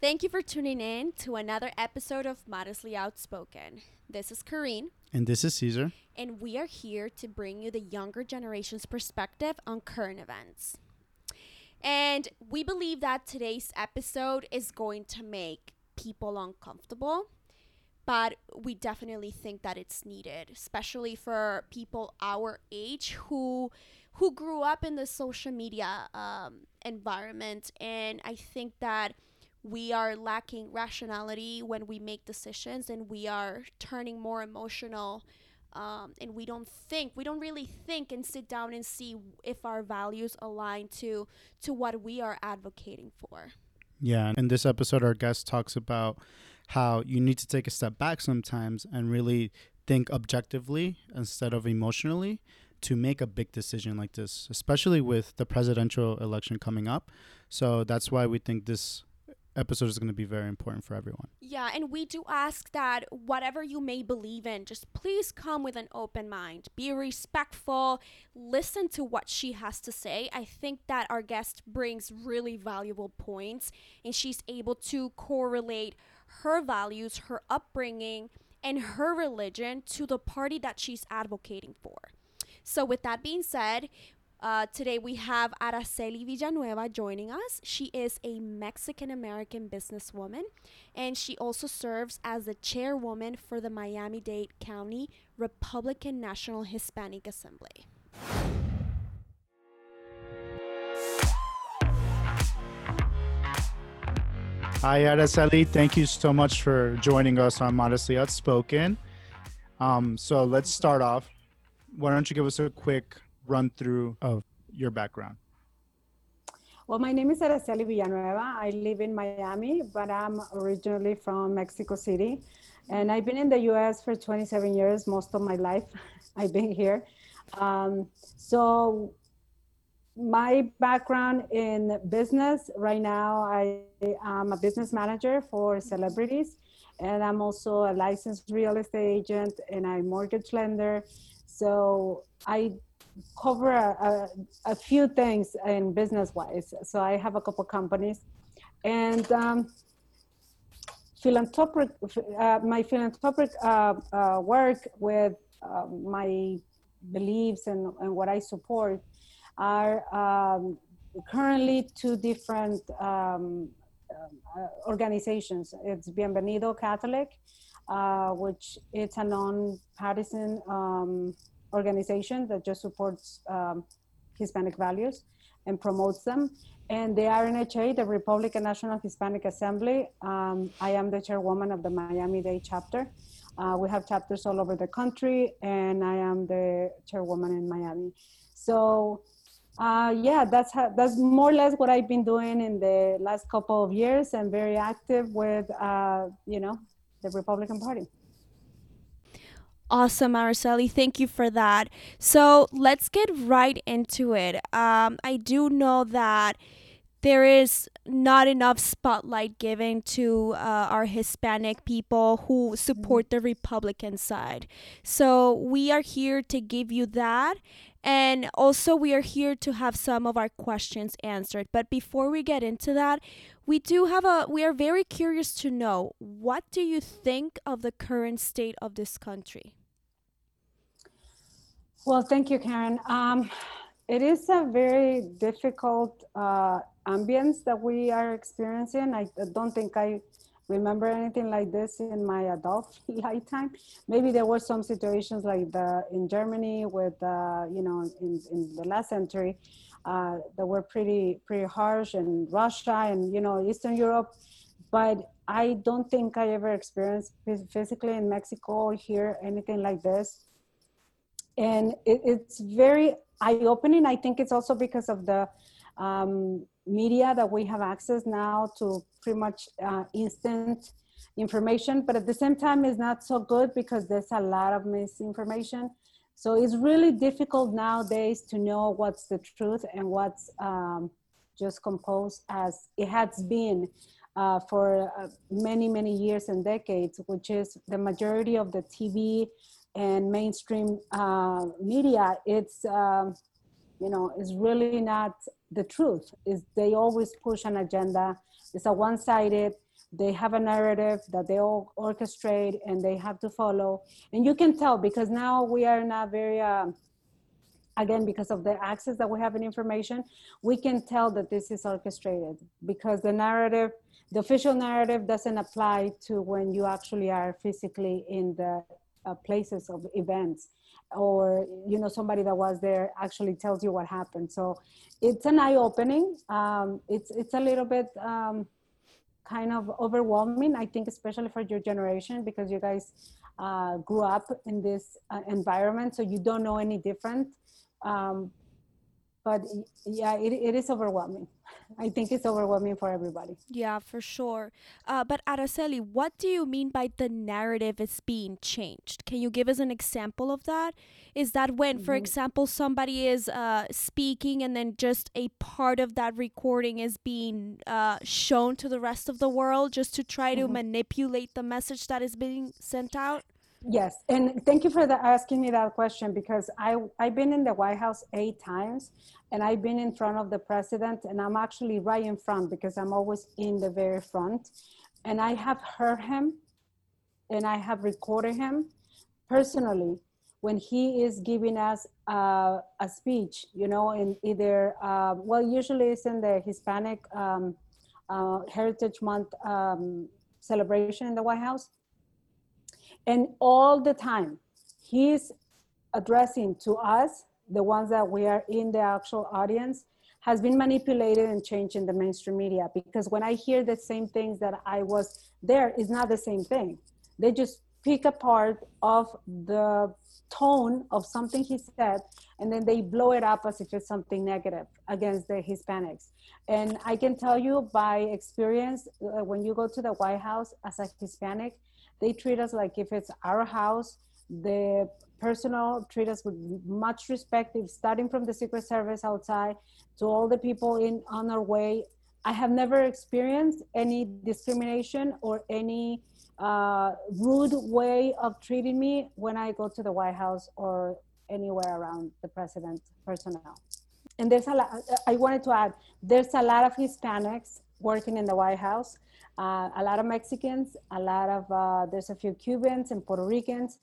Thank you for tuning in to another episode of Modestly Outspoken. This is Kareen. And this is Caesar. And we are here to bring you the younger generation's perspective on current events. And we believe that today's episode is going to make people uncomfortable, but we definitely think that it's needed, especially for people our age who who grew up in the social media um, environment. And I think that we are lacking rationality when we make decisions and we are turning more emotional um, and we don't think we don't really think and sit down and see if our values align to to what we are advocating for. Yeah in this episode our guest talks about how you need to take a step back sometimes and really think objectively instead of emotionally to make a big decision like this especially with the presidential election coming up. So that's why we think this episode is going to be very important for everyone. Yeah, and we do ask that whatever you may believe in, just please come with an open mind. Be respectful, listen to what she has to say. I think that our guest brings really valuable points and she's able to correlate her values, her upbringing, and her religion to the party that she's advocating for. So, with that being said, uh, today we have Araceli Villanueva joining us. She is a Mexican American businesswoman and she also serves as the chairwoman for the Miami Dade County Republican National Hispanic Assembly. Hi, Araceli. Thank you so much for joining us on Modestly Outspoken. Um, so let's start off. Why don't you give us a quick run through of your background? Well, my name is Araceli Villanueva. I live in Miami, but I'm originally from Mexico City. And I've been in the US for 27 years, most of my life. I've been here. Um, so, my background in business right now, I am a business manager for celebrities, and I'm also a licensed real estate agent and a mortgage lender. So, I cover a, a, a few things in business wise. So I have a couple companies and um, philanthropic, uh, my philanthropic uh, uh, work with um, my beliefs and, and what I support are um, currently two different um, uh, organizations. It's Bienvenido Catholic, uh, which it's a non-partisan um, organization that just supports um, Hispanic values and promotes them. And the RNHA, the Republican National Hispanic Assembly, um, I am the chairwoman of the Miami Dade chapter. Uh, we have chapters all over the country, and I am the chairwoman in Miami. So, uh, yeah, that's how, that's more or less what I've been doing in the last couple of years, and very active with, uh, you know, the Republican Party. Awesome, Araceli. Thank you for that. So let's get right into it. Um, I do know that there is not enough spotlight given to uh, our Hispanic people who support the Republican side. So we are here to give you that. And also, we are here to have some of our questions answered. But before we get into that, we do have a, we are very curious to know what do you think of the current state of this country? Well, thank you, Karen. Um, it is a very difficult uh, ambience that we are experiencing. I don't think I remember anything like this in my adult lifetime. Maybe there were some situations like the in Germany with, uh, you know, in, in the last century uh, that were pretty pretty harsh, and Russia and you know Eastern Europe. But I don't think I ever experienced physically in Mexico or here anything like this and it, it's very eye-opening. I think it's also because of the um, media that we have access now to pretty much uh, instant information but at the same time it's not so good because there's a lot of misinformation. So it's really difficult nowadays to know what's the truth and what's um, just composed as it has been uh, for uh, many many years and decades which is the majority of the tv and mainstream uh, media, it's um, you know, is really not the truth. Is they always push an agenda. It's a one-sided they have a narrative that they all orchestrate and they have to follow and you can tell because now we are not very uh, again because of the access that we have in information we can tell that this is orchestrated because the narrative the official narrative doesn't apply to when you actually are physically in the uh, places of events or you know somebody that was there actually tells you what happened. So it's an eye-opening. Um, it's it's a little bit um, kind of overwhelming i think especially for your generation because you guys uh, grew up in this uh, environment so you don't know any different. Um, but yeah, it, it is overwhelming. I think it's overwhelming for everybody. Yeah, for sure. Uh, but Araceli, what do you mean by the narrative is being changed? Can you give us an example of that? Is that when, mm-hmm. for example, somebody is uh, speaking and then just a part of that recording is being uh, shown to the rest of the world just to try mm-hmm. to manipulate the message that is being sent out? Yes, and thank you for the, asking me that question because I I've been in the White House eight times, and I've been in front of the president, and I'm actually right in front because I'm always in the very front, and I have heard him, and I have recorded him personally when he is giving us uh, a speech, you know, in either uh, well, usually it's in the Hispanic um, uh, Heritage Month um, celebration in the White House and all the time, he's addressing to us, the ones that we are in the actual audience, has been manipulated and changed in the mainstream media. Because when I hear the same things that I was there, it's not the same thing. They just pick a part of the tone of something he said and then they blow it up as if it's something negative against the hispanics and i can tell you by experience uh, when you go to the white house as a hispanic they treat us like if it's our house. The personnel treat us with much respect, starting from the Secret Service outside to all the people in on our way. I have never experienced any discrimination or any uh, rude way of treating me when I go to the White House or anywhere around the president personnel. And there's a lot, I wanted to add, there's a lot of Hispanics working in the White House uh, a lot of Mexicans, a lot of, uh, there's a few Cubans and Puerto Ricans,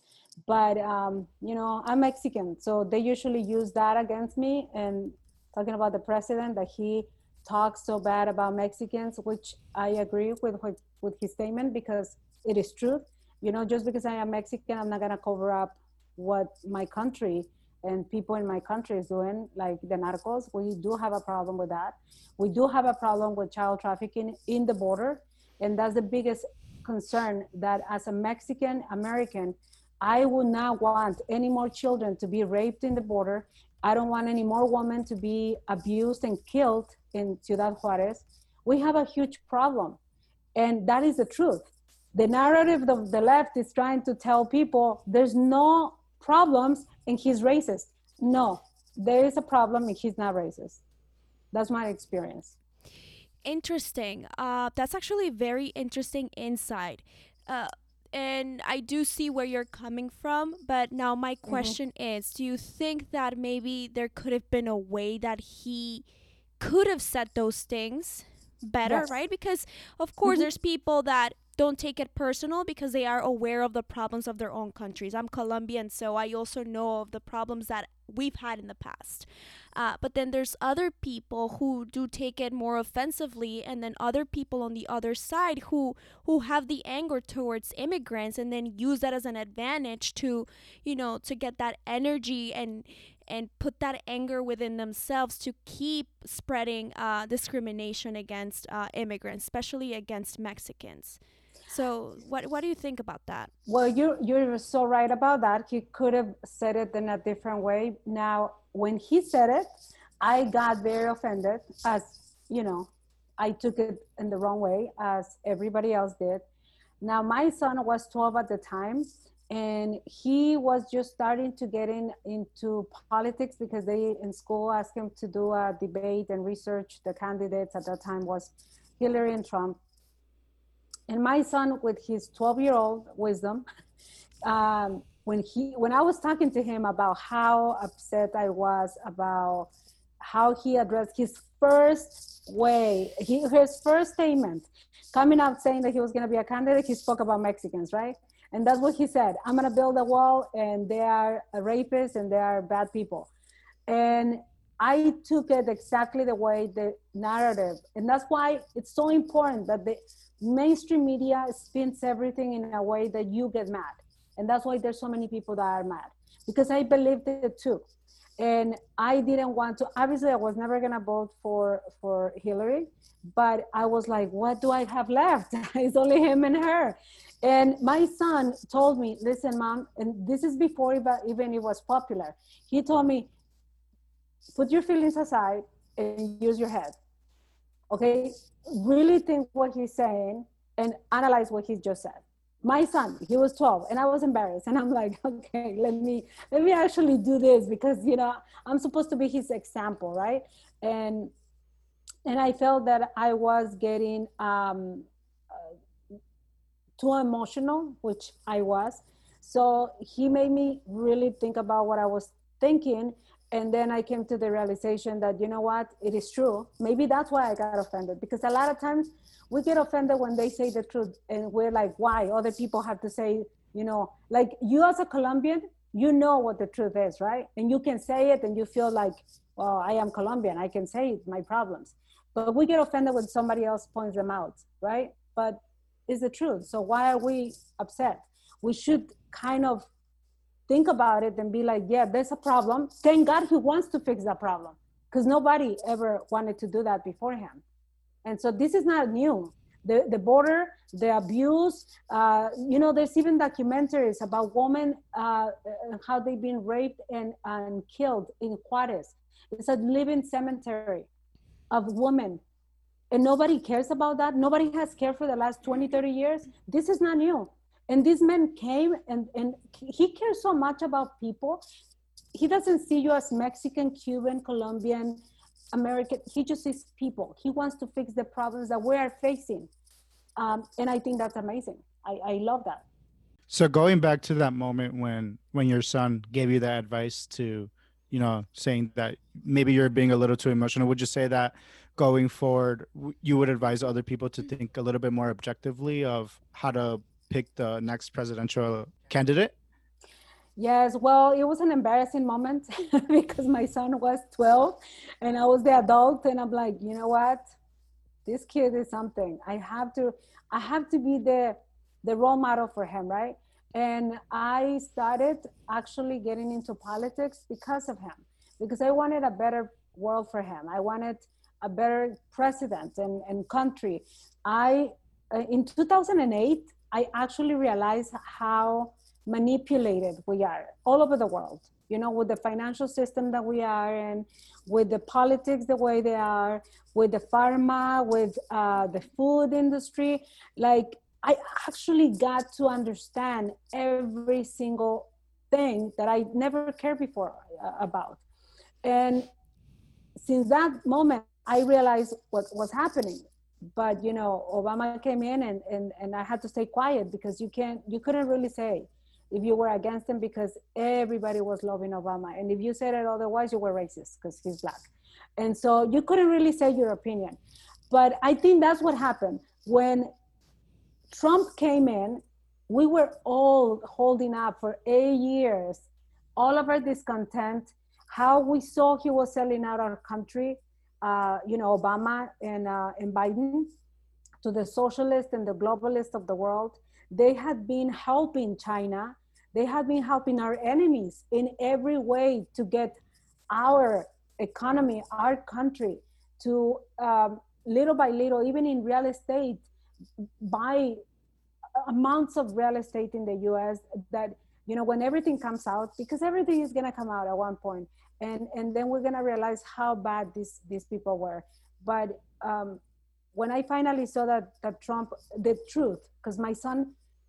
but, um, you know, I'm Mexican. So they usually use that against me. And talking about the president, that he talks so bad about Mexicans, which I agree with, with, with his statement because it is true. You know, just because I am Mexican, I'm not to cover up what my country and people in my country is doing, like the narcos. We do have a problem with that. We do have a problem with child trafficking in the border. And that's the biggest concern that as a Mexican American, I would not want any more children to be raped in the border. I don't want any more women to be abused and killed in Ciudad Juarez. We have a huge problem. And that is the truth. The narrative of the left is trying to tell people there's no problems and he's racist. No, there is a problem and he's not racist. That's my experience interesting. Uh, that's actually very interesting insight. Uh, and I do see where you're coming from, but now my mm-hmm. question mm-hmm. is do you think that maybe there could have been a way that he could have said those things better, yes. right? Because, of course, mm-hmm. there's people that don't take it personal because they are aware of the problems of their own countries. I'm Colombian, so I also know of the problems that we've had in the past. Uh, but then there's other people who do take it more offensively, and then other people on the other side who who have the anger towards immigrants, and then use that as an advantage to, you know, to get that energy and and put that anger within themselves to keep spreading uh, discrimination against uh, immigrants, especially against Mexicans. So, what what do you think about that? Well, you you're so right about that. He could have said it in a different way. Now, when he said it, I got very offended. As you know, I took it in the wrong way, as everybody else did. Now, my son was 12 at the time, and he was just starting to get in into politics because they in school asked him to do a debate and research the candidates at that time was Hillary and Trump and my son with his 12 year old wisdom um, when he when i was talking to him about how upset i was about how he addressed his first way, he, his first statement coming out saying that he was going to be a candidate, he spoke about Mexicans, right? And that's what he said. I'm going to build a wall, and they are rapists and they are bad people. And I took it exactly the way the narrative, and that's why it's so important that the mainstream media spins everything in a way that you get mad, and that's why there's so many people that are mad because I believed it too, and I didn't want to. Obviously, I was never gonna vote for for Hillary, but I was like, what do I have left? it's only him and her. And my son told me, listen, mom, and this is before even it was popular. He told me, put your feelings aside and use your head. Okay, really think what he's saying and analyze what he just said. My son, he was 12 and I was embarrassed and I'm like, okay, let me let me actually do this because you know, I'm supposed to be his example, right? And and I felt that I was getting um, uh, too emotional, which I was. So he made me really think about what I was thinking and then i came to the realization that you know what? It is true. Maybe that's why i got offended because a lot of times we get offended when they say the truth and we're like why? Other people have to say you know like you as a colombian you know what the truth is right? And you can say it and you feel like well i am colombian i can say my problems. But we get offended when somebody else points them out right? But it's the truth. So why are we upset? We should kind of think about it and be like, yeah, there's a problem. Thank God he wants to fix that problem because nobody ever wanted to do that beforehand. And so this is not new. The, the border, the abuse, uh, you know, there's even documentaries about women, uh, how they've been raped and, and killed in Juarez. It's a living cemetery of women. And nobody cares about that. Nobody has cared for the last 20, 30 years. This is not new and this man came and and he cares so much about people. He doesn't see you as mexican cuban colombian american. He just sees people. He wants to fix the problems that we are facing. Um, and i think that's amazing. I, I love that. So going back to that moment when when your son gave you that advice to you know saying that maybe you're being a little too emotional would you say that going forward you would advise other people to think a little bit more objectively of how to pick the next presidential candidate? Yes, well, it was an embarrassing moment because my son was 12 and I was the adult and I'm like, you know what? This kid is something. I have to I have to be the the role model for him, right? And I started actually getting into politics because of him. Because I wanted a better world for him. I wanted a better president and, and country. I uh, in 2008 I actually realized how manipulated we are all over the world, you know, with the financial system that we are in, with the politics the way they are, with the pharma, with uh, the food industry. Like, I actually got to understand every single thing that I never cared before uh, about. And since that moment, I realized what was happening but you know obama came in and, and and i had to stay quiet because you can't you couldn't really say if you were against him because everybody was loving obama. And if you said it otherwise you were racist because he's black. And so you couldn't really say your opinion. But i think that's what happened. When trump came in we were all holding up for eight years all of our discontent how we saw he was selling out our country uh, you know, Obama and, uh, and Biden to the socialists and the globalists of the world. They had been helping China. They had been helping our enemies in every way to get our economy, our country to um, little by little, even in real estate, buy amounts of real estate in the US that, you know, when everything comes out, because everything is going to come out at one point, and and then we're gonna realize how bad these these people were. But um, when i finally saw that that trump the truth because my son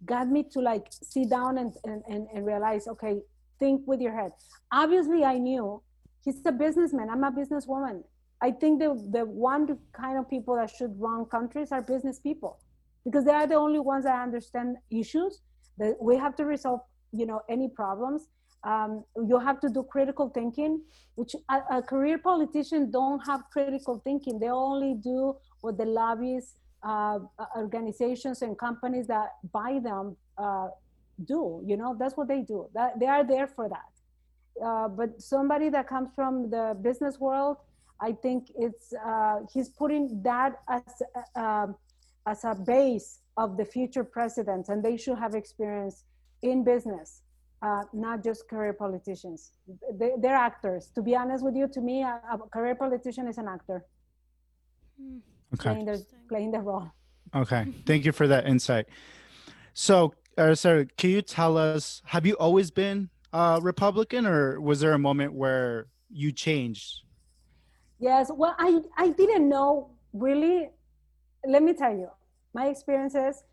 got me to like sit down and, and and and realize okay think with your head. Obviously i knew he's a businessman. I'm a businesswoman. I think the the one kind of people that should run countries are business people because they are the only ones that understand issues that we have to resolve you know any problems Um, you have to do critical thinking, which a, a, career politician don't have critical thinking. They only do what the lobbies uh, organizations, and companies that buy them uh, do. You know, that's what they do. That they are there for that. Uh, but somebody that comes from the business world, I think it's uh, he's putting that as uh, as a base of the future presidents, and they should have experience in business, uh, not just career politicians. They, are actors. To be honest with you, to me, a, a career politician is an actor. Hmm. Okay. Playing the, playing the role. Okay. Thank you for that insight. So, uh, Sarah, can you tell us, have you always been uh, Republican or was there a moment where you changed? Yes. Well, I, I didn't know really. Let me tell you, my experiences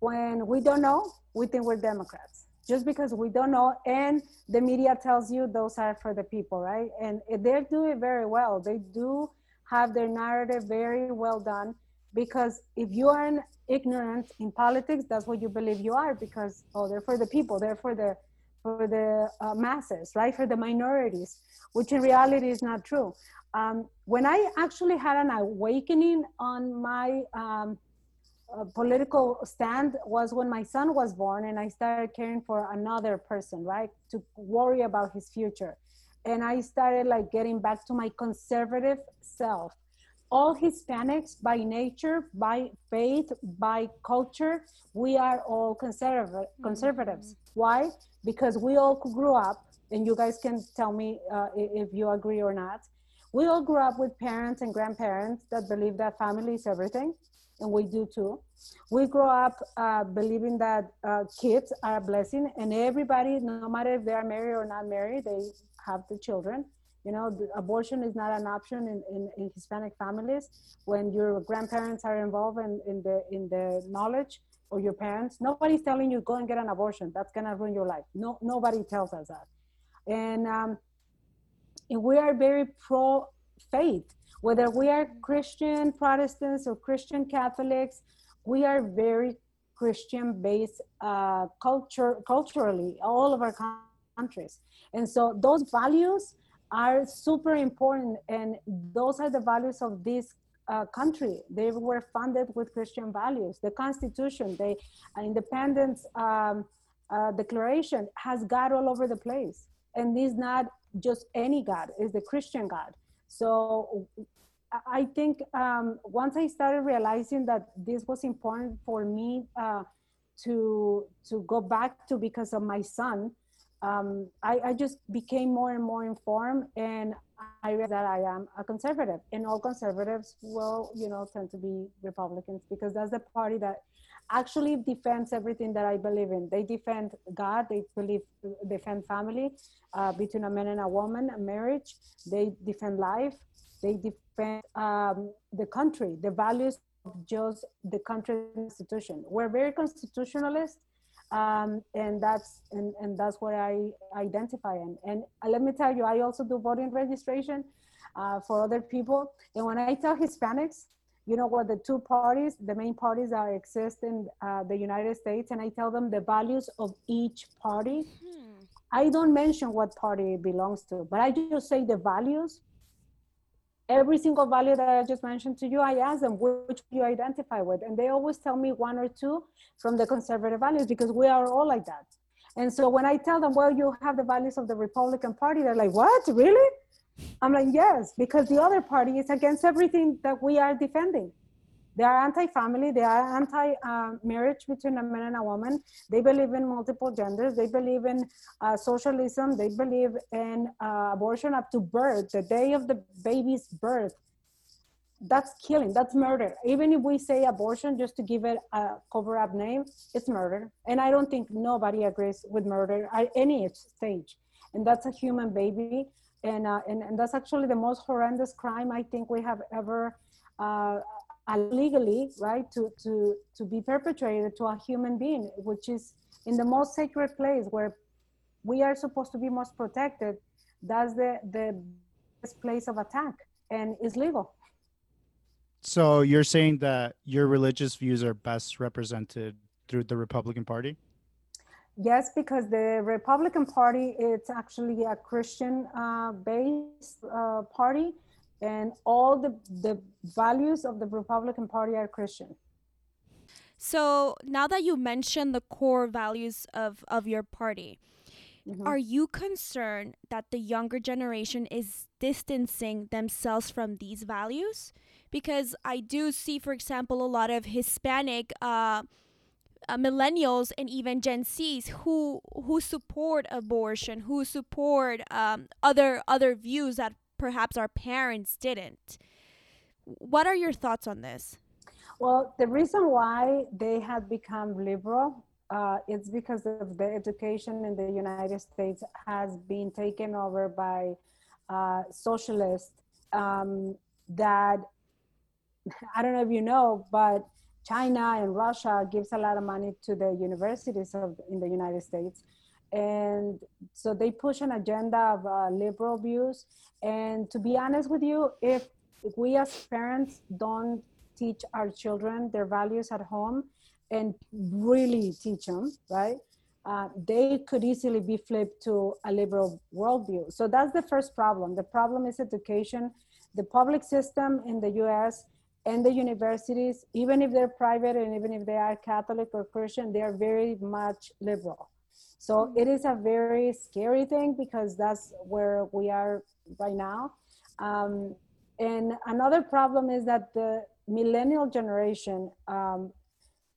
when we don't know, we think we're Democrats just because we don't know. And the media tells you those are for the people, right? And they do it very well. They do have their narrative very well done because if you are an ignorant in politics, that's what you believe you are because, oh, they're for the people, they're for the for the uh, masses, right? For the minorities, which in reality is not true. Um, when I actually had an awakening on my um, political stand was when my son was born and I started caring for another person, right? To worry about his future. And I started like getting back to my conservative self. All Hispanics by nature, by faith, by culture, we are all conservative, conservatives. Mm-hmm. Why? Because we all grew up, and you guys can tell me uh, if you agree or not. We all grew up with parents and grandparents that believe that family is everything and we do too. We grow up uh, believing that uh, kids are a blessing, and everybody, no matter if they are married or not married, they have the children. You know, abortion is not an option in, in, in, Hispanic families. When your grandparents are involved in, in the in the knowledge or your parents, nobody's telling you go and get an abortion. That's gonna ruin your life. No, nobody tells us that. And, um, and we are very pro faith whether we are Christian Protestants or Christian Catholics, we are very Christian based uh, culture culturally, all of our countries. And so those values are super important, and those are the values of this uh, country. They were funded with Christian values. The Constitution, the Independence um, uh, Declaration has God all over the place, and is not just any God; is the Christian God. So I think um, once I started realizing that this was important for me uh, to to go back to because of my son, um, I, I, just became more and more informed, and I realized that I am a conservative, and all conservatives will, you know, tend to be Republicans because that's the party that actually defends everything that I believe in. They defend God. They believe defend family uh, between a man and a woman, a marriage. They defend life. They defend um, the country, the values of just the country institution. We're very constitutionalist, um, and that's and, and that's what I identify in. And uh, let me tell you, I also do voting registration uh, for other people. And when I tell Hispanics, you know what the two parties, the main parties that exist in uh, the United States, and I tell them the values of each party. Hmm. I don't mention what party it belongs to, but I just say the values every single value that I just mentioned to you, I ask them which you identify with. And they always tell me one or two from the conservative values because we are all like that. And so when I tell them, well, you have the values of the Republican Party, they're like, what, really? I'm like, yes, because the other party is against everything that we are defending. They are anti-family. They are anti-marriage uh, between a man and a woman. They believe in multiple genders. They believe in uh, socialism. They believe in uh, abortion up to birth, the day of the baby's birth. That's killing. That's murder. Even if we say abortion just to give it a cover-up name, it's murder. And I don't think nobody agrees with murder at any stage. And that's a human baby. And, uh, and, and that's actually the most horrendous crime I think we have ever uh, legally, right, to, to, to be perpetrated to a human being, which is in the most sacred place where we are supposed to be most protected. That's the, the best place of attack and is legal. So you're saying that your religious views are best represented through the Republican Party? Yes, because the Republican Party it's actually a Christian uh, based uh, party, and all the the values of the Republican Party are Christian. So now that you mentioned the core values of, of your party, Mhm. are you concerned that the younger generation is distancing themselves from these values? Because I do see, for example, a lot of Hispanic uh, uh, millennials and even Gen Zs who who support abortion, who support um, other other views that perhaps our parents didn't. What are your thoughts on this? Well, the reason why they have become liberal uh, it's because of the education in the United States has been taken over by uh, socialists um, that I don't know if you know, but China and Russia gives a lot of money to the universities of in the United States, and so they push an agenda of uh, liberal views. And to be honest with you, if we as parents don't teach our children their values at home and really teach them, right? Uh, they could easily be flipped to a liberal worldview. So that's the first problem. The problem is education. The public system in the US and the universities, even if they're private and even if they are Catholic or Christian, they are very much liberal. So it is a very scary thing because that's where we are right now. Um, and another problem is that the millennial generation, um,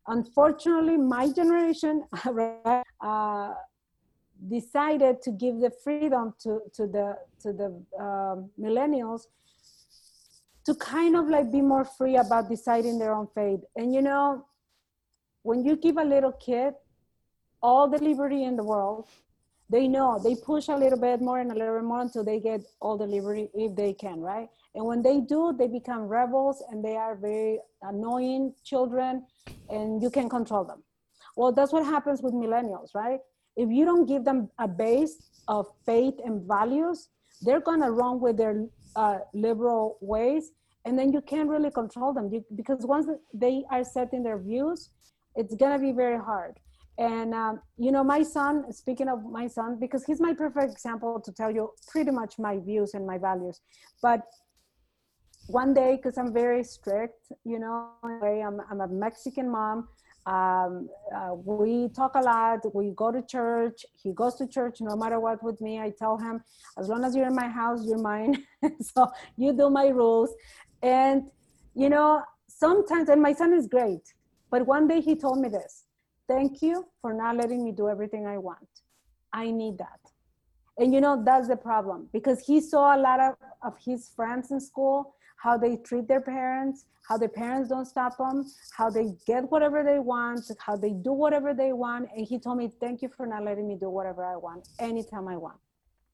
unfortunately, my generation uh, decided to give the freedom to, to the to the um, millennials to kind of like be more free about deciding their own fate. And you know, when you give a little kid all the liberty in the world, they know they push a little bit more and a little bit more until they get all the liberty if they can, right? And when they do, they become rebels and they are very annoying children and you can control them. Well, that's what happens with millennials, right? If you don't give them a base of faith and values, they're gonna run with their uh, liberal ways, and then you can't really control them because once they are setting their views, it's gonna be very hard. And um, you know, my son. Speaking of my son, because he's my perfect example to tell you pretty much my views and my values. But one day, because I'm very strict, you know, I'm, I'm a Mexican mom. Um, uh, we talk a lot. We go to church. He goes to church no matter what with me. I tell him, as long as you're in my house, you're mine. so you do my rules. And, you know, sometimes, and my son is great, but one day he told me this thank you for not letting me do everything I want. I need that. And, you know, that's the problem because he saw a lot of, of his friends in school how they treat their parents, how their parents don't stop them, how they get whatever they want, how they do whatever they want. And he told me, Thank you for not letting me do whatever I want anytime I want.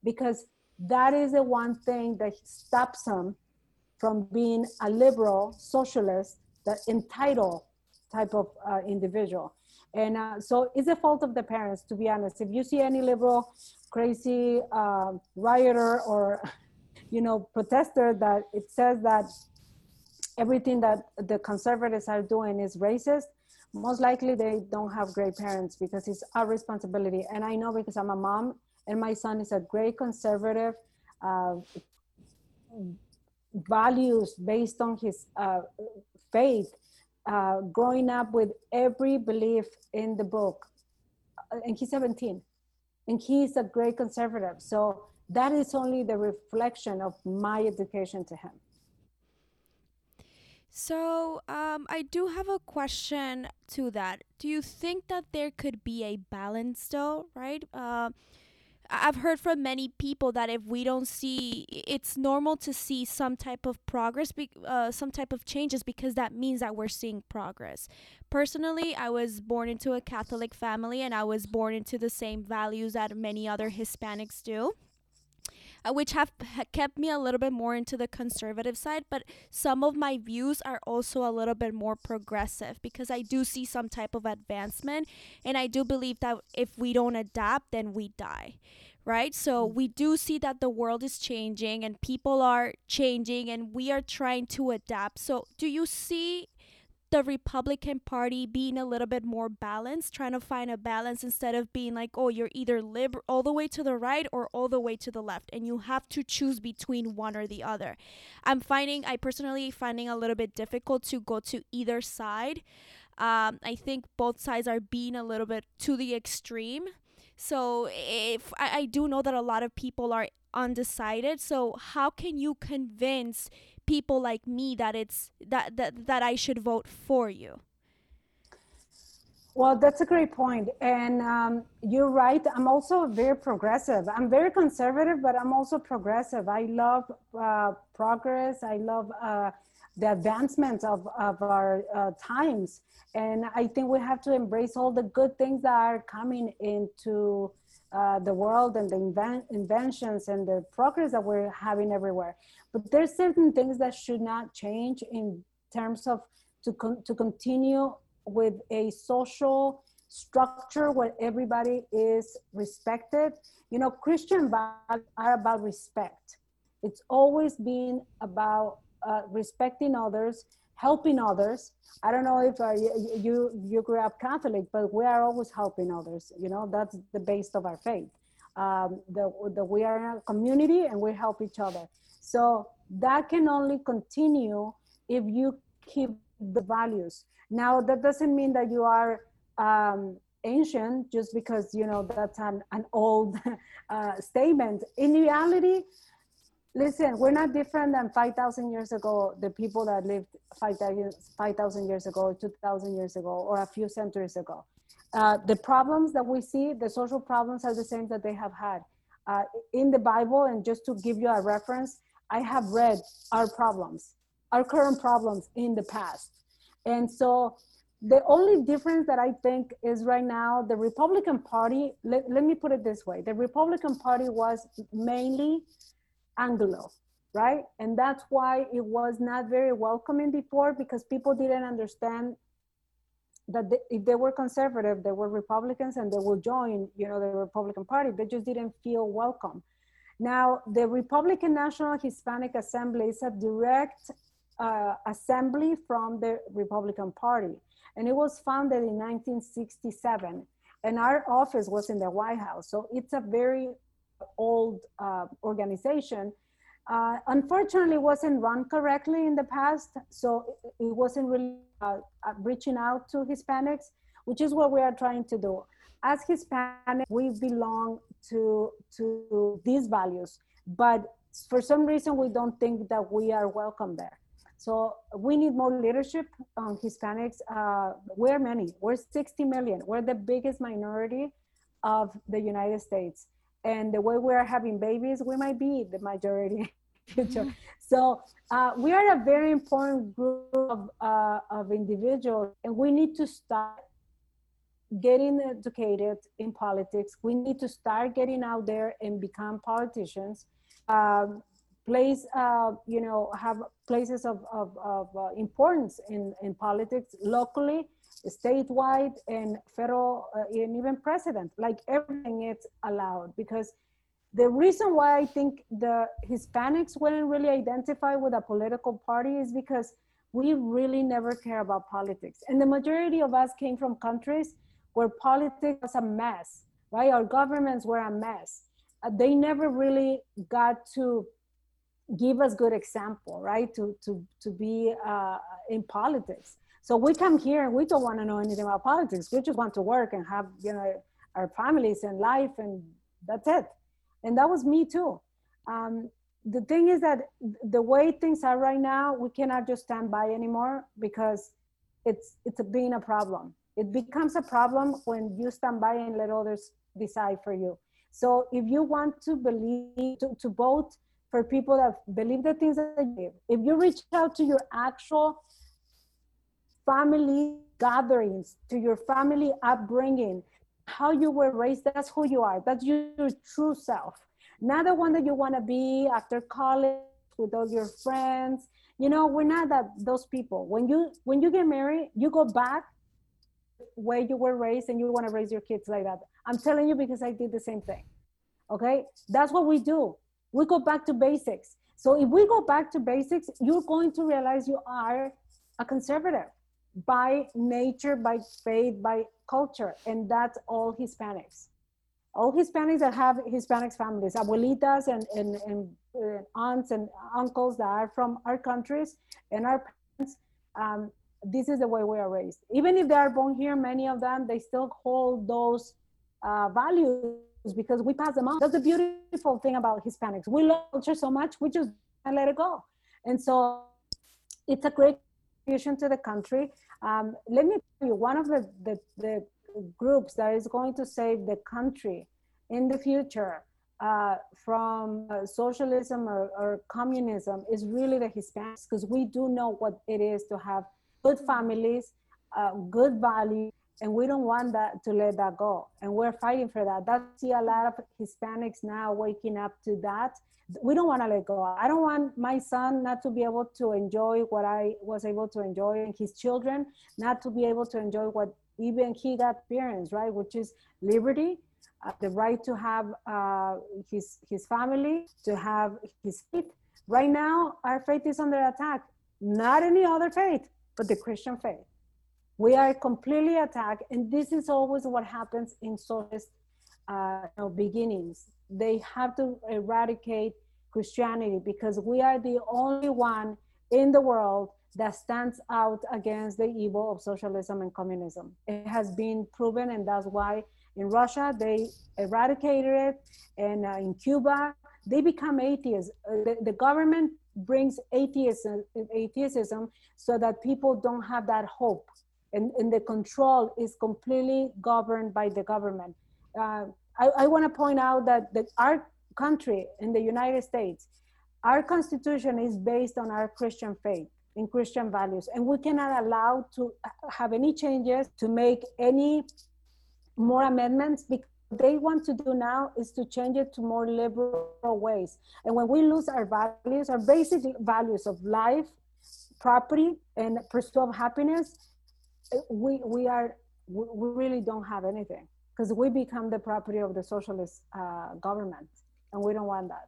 Because that is the one thing that stops him from being a liberal socialist, the entitled type of uh, individual. And uh, so it's the fault of the parents, to be honest. If you see any liberal, crazy uh, rioter or you know, protester that it says that everything that the conservatives are doing is racist, most likely they don't have great parents because it's our responsibility. And I know because I'm a mom and my son is a great conservative, uh, values based on his uh, faith, uh, growing up with every belief in the book. And he's 17 and he's a great conservative. So that is only the reflection of my education to him. So, um, I do have a question to that. Do you think that there could be a balance, though, right? Uh, I've heard from many people that if we don't see, it's normal to see some type of progress, be, uh, some type of changes, because that means that we're seeing progress. Personally, I was born into a Catholic family and I was born into the same values that many other Hispanics do uh, which have kept me a little bit more into the conservative side. But some of my views are also a little bit more progressive because I do see some type of advancement. And I do believe that if we don't adapt, then we die. Right? So we do see that the world is changing and people are changing and we are trying to adapt. So do you see the Republican Party being a little bit more balanced, trying to find a balance instead of being like, oh, you're either liberal all the way to the right or all the way to the left, and you have to choose between one or the other. I'm finding, I personally finding a little bit difficult to go to either side. Um, I think both sides are being a little bit to the extreme. So if I, I do know that a lot of people are undecided. So how can you convince people like me that it's that that, that I should vote for you? Well, that's a great point. And um, you're right. I'm also very progressive. I'm very conservative, but I'm also progressive. I love uh, progress. I love uh, the advancement of, of our uh, times. And I think we have to embrace all the good things that are coming into uh, the world and the inven- inventions and the progress that we're having everywhere. But there's certain things that should not change in terms of to, con- to continue with a social structure where everybody is respected. You know, Christian values are about respect. It's always been about uh, respecting others, helping others. I don't know if uh, you you grew up Catholic, but we are always helping others. You know, that's the base of our faith. Um, the we are a community and we help each other. So that can only continue if you keep the values. Now that doesn't mean that you are um, ancient just because you know that's an, an old uh, statement. In reality, listen, we're not different than 5,000 years ago, the people that lived 5,000 years ago, 2,000 years ago, or a few centuries ago. Uh, the problems that we see, the social problems are the same that they have had. Uh, in the Bible, and just to give you a reference, I have read our problems, our current problems in the past. And so the only difference that I think is right now, the Republican Party, let, let me put it this way the Republican Party was mainly Anglo, right? And that's why it was not very welcoming before because people didn't understand that they, if they were conservative, they were Republicans and they will join, you know, the Republican Party. They just didn't feel welcome. Now, the Republican National Hispanic Assembly is a direct uh, assembly from the Republican Party, and it was founded in 1967. And our office was in the White House, so it's a very old uh, organization. Uh, unfortunately, wasn't run correctly in the past, so it wasn't really uh, uh, reaching out to Hispanics, which is what we are trying to do. As Hispanics, we belong to to these values, but for some reason, we don't think that we are welcome there. So we need more leadership on Hispanics. Uh, we're many. We're 60 million. We're the biggest minority of the United States and the way we are having babies, we might be the majority future. Mm-hmm. So uh, we are a very important group of, uh, of individuals, and we need to start getting educated in politics. We need to start getting out there and become politicians. Um, place, uh, you know, have places of, of, of uh, importance in, in politics locally statewide and federal uh, and even president. Like everything it's allowed because the reason why i think the hispanics wouldn't really identify with a political party is because we really never care about politics. And the majority of us came from countries where politics was a mess right? Our governments were a mess. Uh, they never really got to give us good example right? To to to be uh, in politics so we come here and we don't want to know anything about politics. We just want to work and have, you know, our families and life, and that's it. And that was me too. Um, the thing is that the way things are right now, we cannot just stand by anymore because it's it's being a problem. It becomes a problem when you stand by and let others decide for you. So if you want to believe to, to vote for people that believe the things that you believe, if you reach out to your actual family gatherings, to your family upbringing, how you were raised, that's who you are. That's your true self. Not the one that you want to be after college with all your friends. You know, we're not that those people. When you when you get married, you go back where you were raised and you want to raise your kids like that. I'm telling you because I did the same thing. Okay? That's what we do. We go back to basics. So if we go back to basics, you're going to realize you are a conservative by nature, by faith, by culture, and that's all Hispanics. All Hispanics that have Hispanics families, abuelitas and, and, and uh, aunts and uncles that are from our countries and our parents, um, this is the way we are raised. Even if they are born here, many of them, they still hold those uh, values because we pass them on. That's the beautiful thing about Hispanics. We love culture so much, we just let it go. And so it's a great contribution to the country. Um, let me tell you, one of the, the, the, groups that is going to save the country in the future uh, from uh, socialism or, or, communism is really the Hispanics, because we do know what it is to have good families, uh, good values, and we don't want that to let that go. And we're fighting for that. That see a lot of hispanics now waking up to that. We don't want to let go. I don't want my son not to be able to enjoy what i was able to enjoy and his children not to be able to enjoy what even he got parents right? Which is liberty uh, the right to have uh, his his family to have his faith. Right now our faith is under attack. Not any other faith but the christian faith we are completely attacked, and this is always what happens in socialist uh, you know, beginnings. They have to eradicate Christianity because we are the only one in the world that stands out against the evil of socialism and communism. It has been proven, and that's why in Russia they eradicated it, and uh, in Cuba they become atheists. Uh, the, the, government brings atheism, atheism so that people don't have that hope and, and the control is completely governed by the government. Uh, I, I want to point out that the, our country in the United States, our constitution is based on our Christian faith in Christian values, and we cannot allow to have any changes to make any more amendments because they want to do now is to change it to more liberal ways. And when we lose our values, our basic values of life, property, and pursuit of happiness, we we are we really don't have anything because we become the property of the socialist uh, government and we don't want that.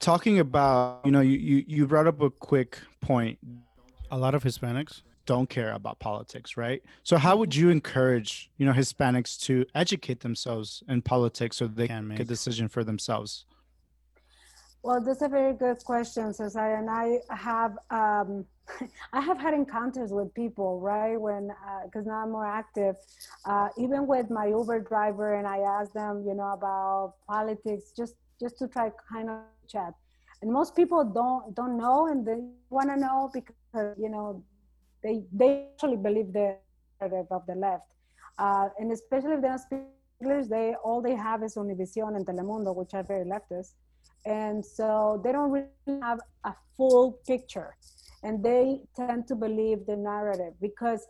Talking about you know you, you you brought up a quick point. A lot of hispanics don't care about politics right? So how would you encourage you know hispanics to educate themselves in politics so they can make a decision for themselves well that's a very good question cesar and i have um, I have had encounters with people, right? When, because uh, now I'm more active, uh, even with my Uber driver, and I ask them, you know, about politics, just just to try kind of chat. And most people don't don't know, and they want to know because you know, they they actually believe the narrative of the left, uh, and especially if they don't speak English, they all they have is Univision and Telemundo, which are very leftist, and so they don't really have a full picture and they tend to believe the narrative because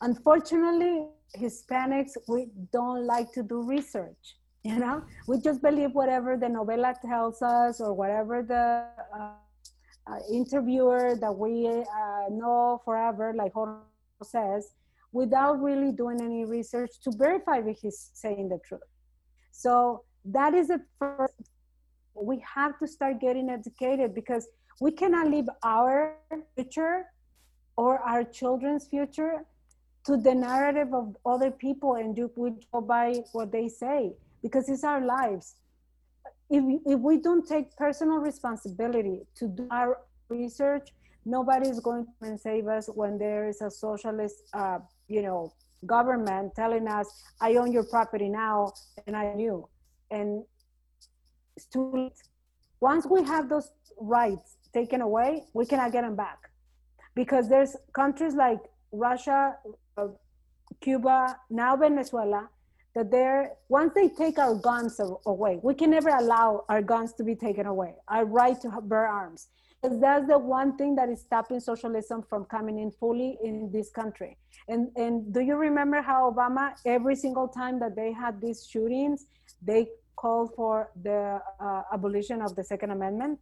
unfortunately hispanics we don't like to do research you know? We just believe whatever the novela tells us or whatever the uh, uh, interviewer that we uh, know forever like Jorge says without really doing any research to verify if he's saying the truth. So that is the first we have to start getting educated because we cannot leave our future or our children's future to the narrative of other people and do we go by what they say because it's our lives. If, if we don't take personal responsibility to do our research nobody is going to save us when there is a socialist uh, you know government telling us i own your property now and i knew. And it's too late once we have those rights taken away, we cannot get them back. Because there's countries like Russia, uh, Cuba, now Venezuela, that they're, once they take our guns away, we can never allow our guns to be taken away, our right to bear arms. Because that's the one thing that is stopping socialism from coming in fully in this country. And, and do you remember how Obama, every single time that they had these shootings, they called for the uh, abolition of the Second Amendment?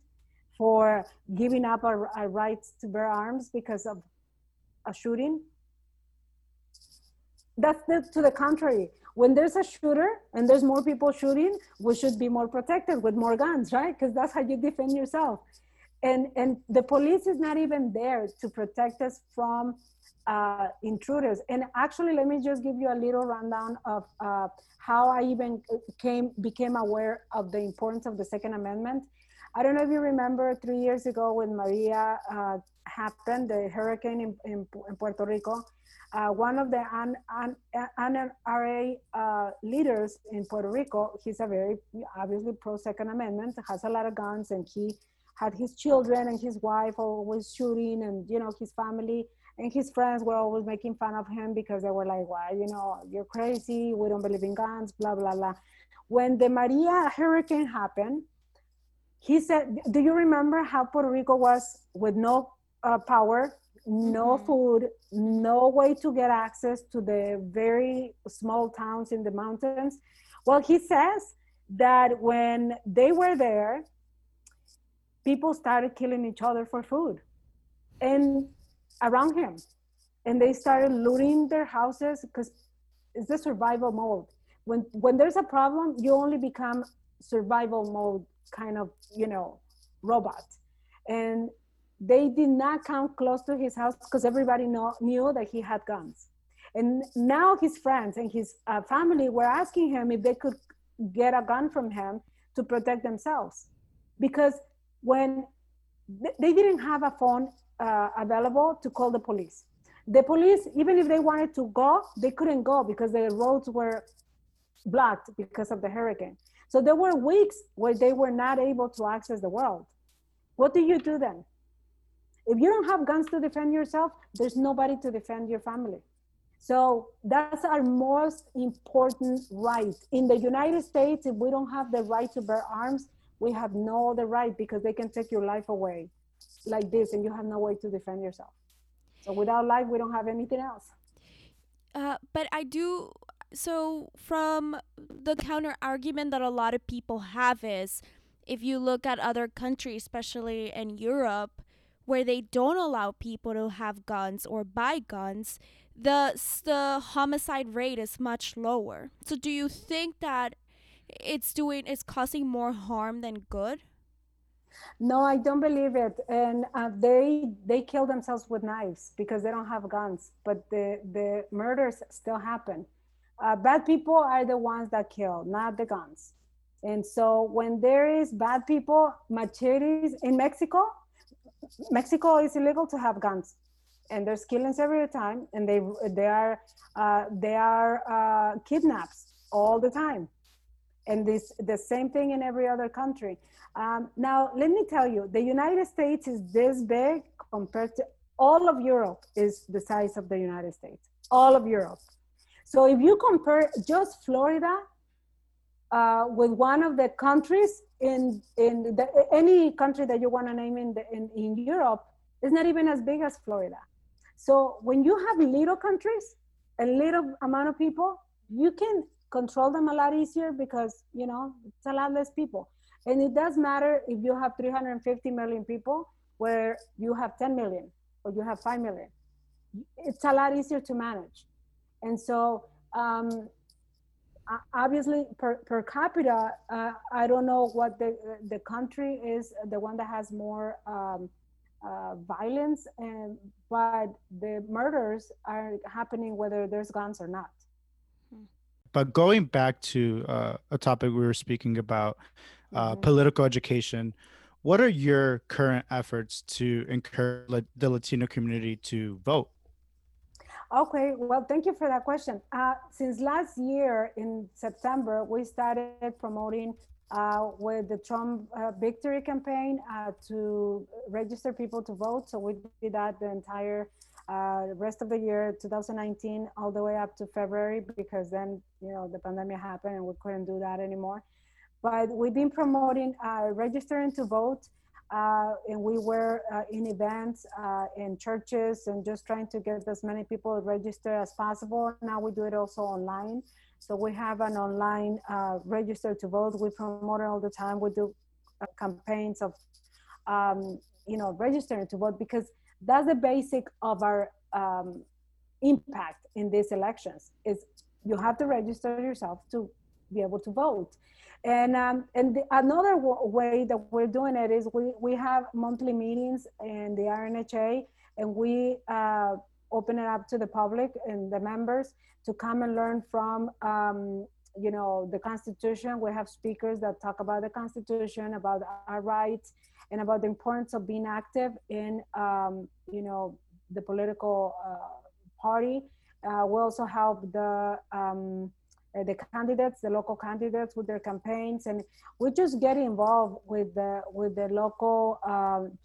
for giving up our, our rights to bear arms because of a shooting. That's the, to the contrary. When there's a shooter and there's more people shooting, we should be more protected with more guns, right? Because that's how you defend yourself. And, and the police is not even there to protect us from uh, intruders. And actually, let me just give you a little rundown of uh, how I even came became aware of the importance of the Second Amendment. I don't know if you remember three years ago when Maria uh, happened, the hurricane in, in, in Puerto Rico. Uh, one of the NRA uh, leaders in Puerto Rico, he's a very obviously pro Second Amendment, has a lot of guns, and he had his children and his wife always shooting, and you know his family and his friends were always making fun of him because they were like, "Why, you know, you're crazy. We don't believe in guns." Blah blah blah. When the Maria hurricane happened, he said, "Do you remember how Puerto Rico was with no uh, power, no mm-hmm. food, no way to get access to the very small towns in the mountains?" Well, he says that when they were there, people started killing each other for food, and around him. And they started looting their houses because it's the survival mode. When when there's a problem you only become survival mode kind of you know robot. And they did not come close to his house because everybody know, knew that he had guns. And now his friends and his uh, family were asking him if they could get a gun from him to protect themselves. Because when they didn't have a phone uh, available to call the police. The police, even if they wanted to go, they couldn't go because the roads were blocked because of the hurricane. So there were weeks where they were not able to access the world. What do you do then? If you don't have guns to defend yourself, there's nobody to defend your family. So that's our most important right. In the United States, if we don't have the right to bear arms, we have no other right because they can take your life away like this and you have no way to defend yourself. So without life, we don't have anything else. Uh, but I do. So from the counter argument that a lot of people have is, if you look at other countries, especially in Europe, where they don't allow people to have guns or buy guns, the the homicide rate is much lower. So do you think that it's doing it's causing more harm than good? No, I don't believe it. And uh, they they kill themselves with knives because they don't have guns. But the the murders still happen. Uh, bad people are the ones that kill, not the guns. And so when there is bad people, machetes in Mexico, Mexico is illegal to have guns, and there's killings every time, and they they are uh, they are uh, kidnaps all the time, and this the same thing in every other country. Um, now, let me tell you, the United States is this big compared to all of Europe is the size of the United States, all of Europe. So if you compare just Florida uh, with one of the countries in, in the, any country that you want to name in, the, in, in Europe, it's not even as big as Florida. So when you have little countries, a little amount of people, you can control them a lot easier because, you know, it's a lot less people. And it does matter if you have 350 million people where you have 10 million or you have 5 million. It's a lot easier to manage. And so, um, obviously, per, per capita, uh, I don't know what the, the country is, the one that has more um, uh, violence, and, but the murders are happening whether there's guns or not. But going back to uh, a topic we were speaking about, uh, mm-hmm. political education. What are your current efforts to encourage the Latino community to vote? Okay, well, thank you for that question. Uh, since last year in September, we started promoting uh, with the Trump uh, victory campaign uh, to register people to vote. So we did that the entire uh, rest of the year, 2019, all the way up to February, because then you know the pandemic happened and we couldn't do that anymore. But we've been promoting uh, registering to vote, uh, and we were uh, in events uh, in churches and just trying to get as many people registered as possible. Now we do it also online. So we have an online uh, register to vote. We promote it all the time. We do campaigns of, um, you know, registering to vote because that's the basic of our um, impact in these elections. Is you have to register yourself to be able to vote. And um, and the, another w- way that we're doing it is we we have monthly meetings in the RNHA, and we uh, open it up to the public and the members to come and learn from um, you know the constitution we have speakers that talk about the constitution about our rights and about the importance of being active in um, you know the political uh, party. Uh, we also help the um, the candidates the local candidates with their campaigns and we just get involved with the with the local um,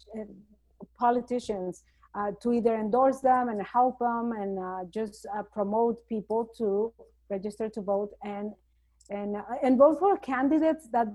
politicians uh, to either endorse them and help them and uh, just uh, promote people to register to vote and and uh, and vote for candidates that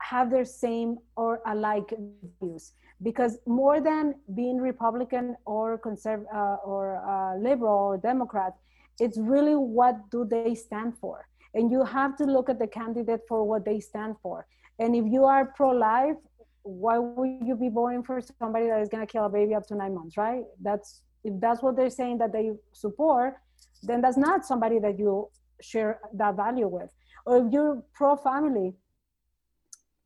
have their same or alike views. Because more than being republican or conserv uh, or uh, liberal or democrat it's really what do they stand for. And you have to look at the candidate for what they stand for. And if you are pro-life why would you be voting for somebody that is going to kill a baby up to nine months right? That's if that's what they're saying that they support then that's not somebody that you share that value with. Or if you're pro family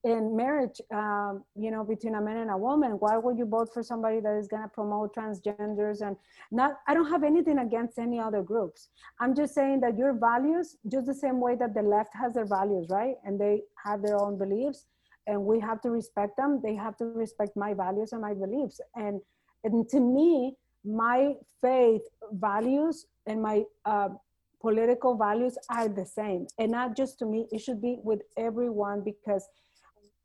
in marriage um, you know between a man and a woman why would you vote for somebody that is going to promote transgenders and not i don't have anything against any other groups. I'm just saying that your values just the same way that the left has their values right? And they have their own beliefs and we have to respect them. They have to respect my values and my beliefs. And and to me my faith values and my uh, political values are the same. And not just to me it should be with everyone because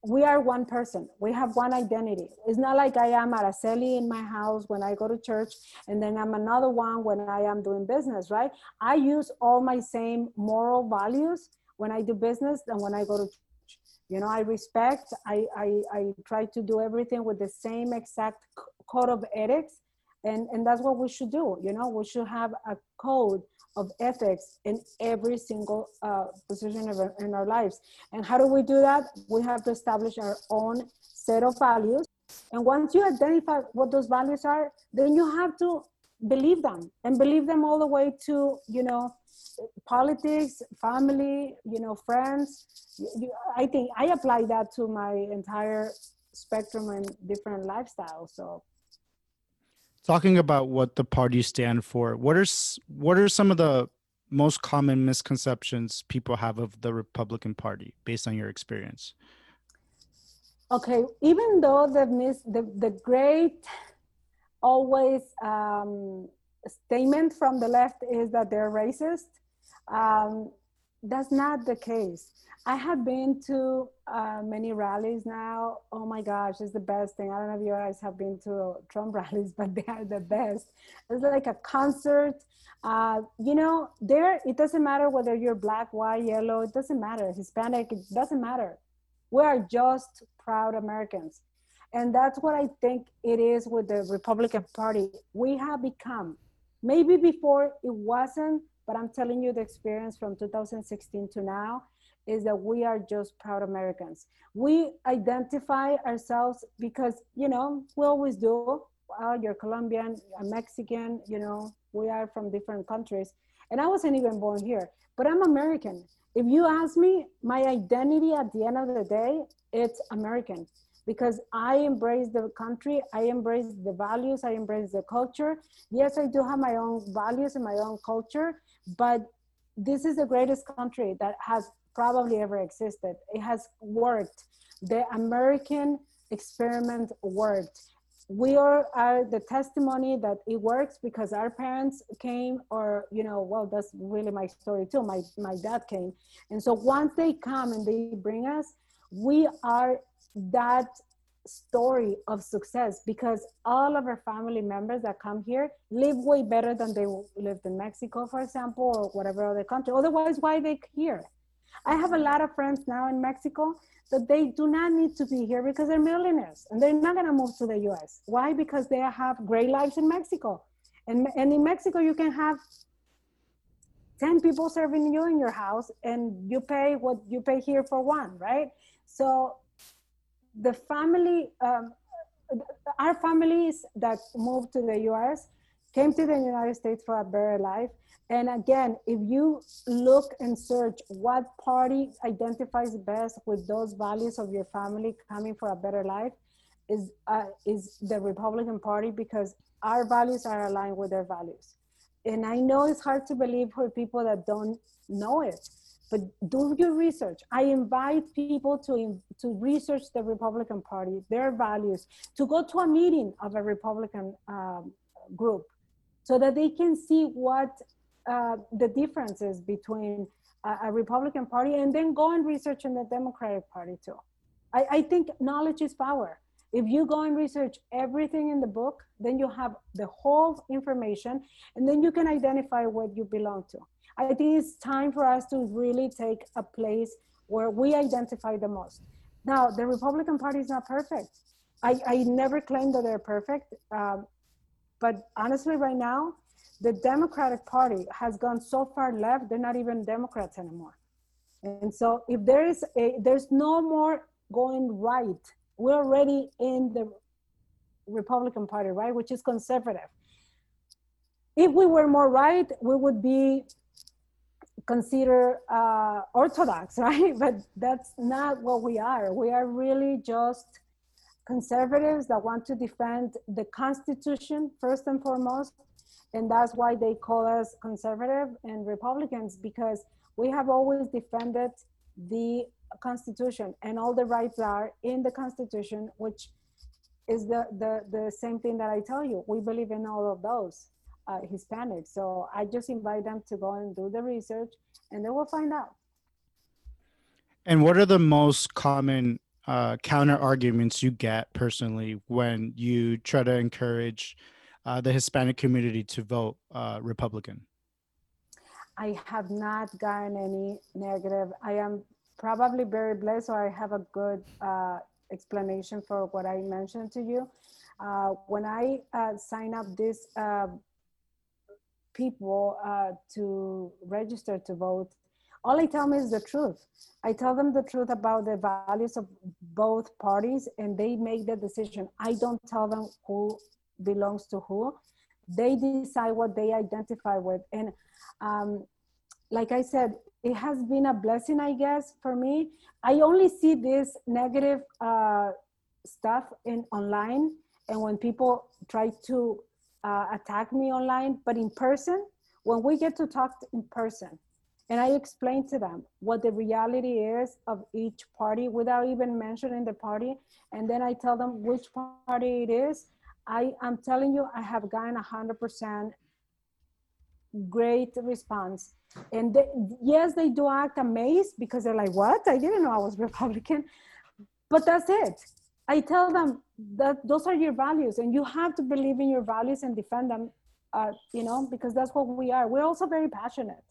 we are one person. We have one identity. It's not like I am Araceli in my house when I go to church, and then I'm another one when I am doing business, right? I use all my same moral values when I do business and when I go to church. You know, I respect, I, I, I try to do everything with the same exact code of ethics. And, and that's what we should do. You know, we should have a code of ethics in every single uh, position of in our lives. And how do we do that? We have to establish our own set of values. And once you identify what those values are, then you have to believe them and believe them all the way to, you know, politics, family, you know, friends. You, I think I apply that to my entire spectrum and different lifestyles. So talking about what the parties stand for what are what are some of the most common misconceptions people have of the republican party based on your experience? Okay even though the mis the, the great always um, statement from the left is that they're racist um, that's not the case I have been to uh, many rallies now. Oh my gosh, it's the best thing. I don't know if you guys have been to Trump rallies, but they are the best. It's like a concert. Uh, you know, there it doesn't matter whether you're black, white, yellow. It doesn't matter. Hispanic. It doesn't matter. We are just proud Americans, and that's what I think it is with the Republican Party. We have become. Maybe before it wasn't, but I'm telling you the experience from 2016 to now is that we are just proud Americans. We identify ourselves because, you know, we always do. Well, you're Colombian, a Mexican, you know, we are from different countries. And I wasn't even born here, but I'm American. If you ask me, my identity at the end of the day, it's American because I embrace the country, I embrace the values, I embrace the culture. Yes, I do have my own values and my own culture, but this is the greatest country that has probably ever existed. It has worked. The American experiment worked. We are, are the testimony that it works because our parents came, or you know, well, that's really my story too. My my dad came, and so once they come and they bring us, we are that story of success because all of our family members that come here live way better than they lived in Mexico, for example, or whatever other country. Otherwise, why they here? I have a lot of friends now in Mexico that they do not need to be here because they're millionaires and they're not going to move to the US. Why? Because they have great lives in Mexico. And, and in Mexico, you can have 10 people serving you in your house and you pay what you pay here for one, right? So the family, um, our families that moved to the US came to the United States for a better life and again, if you look and search what party identifies best with those values of your family coming for a better life, is uh, is the Republican Party because our values are aligned with their values. And I know it's hard to believe for people that don't know it, but do your research. I invite people to, to research the Republican Party, their values, to go to a meeting of a Republican um, group so that they can see what uh, the differences between a, a, Republican Party and then go and research in the Democratic Party too. I, I think knowledge is power. If you go and research everything in the book, then you have the whole information and then you can identify what you belong to. I think it's time for us to really take a place where we identify the most. Now, the Republican Party is not perfect. I, I never claim that they're perfect. Um, but honestly, right now, the Democratic Party has gone so far left, they're not even Democrats anymore. And so if there is a, there's no more going right, we're already in the Republican Party, right? Which is conservative. If we were more right, we would be considered uh, orthodox, right? But that's not what we are. We are really just conservatives that want to defend the Constitution first and foremost. And that's why they call us conservative and Republicans because we have always defended the Constitution and all the rights are in the Constitution, which is the, the, the same thing that I tell you. We believe in all of those uh, Hispanics. So I just invite them to go and do the research and they will find out. And what are the most common uh, counter arguments you get personally when you try to encourage uh, the Hispanic community to vote uh, Republican? I have not gotten any negative. I am probably very blessed, so I have a good uh, explanation for what I mentioned to you. Uh, when I uh, sign up this uh, people uh, to register to vote, all I tell them is the truth. I tell them the truth about the values of both parties and they make the decision. I don't tell them who belongs to who. They decide what they identify with. And um, like I said, it has been a blessing, I guess, for me. I only see this negative uh, stuff in online and when people try to uh, attack me online, but in person, when we get to talk in person, and I explain to them what the reality is of each party without even mentioning the party. And then I tell them which party it is. I am telling you, I have gotten a 100% great response. And they, yes, they do act amazed because they're like, what? I didn't know I was Republican. But that's it. I tell them that those are your values and you have to believe in your values and defend them, uh, you know, because that's what we are. We're also very passionate.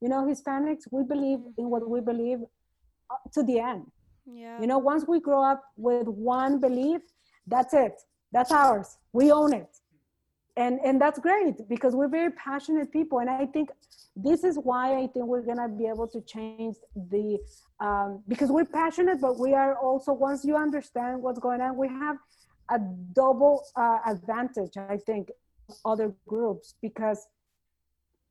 You know hispanics we believe in what we believe to the end. Yeah. You know once we grow up with one belief that's it. That's ours. We own it and and that's great because we're very passionate people and i think this is why i think we're going to be able to change the um, because we're passionate but we are also once you understand what's going on we have a double uh, advantage i think other groups because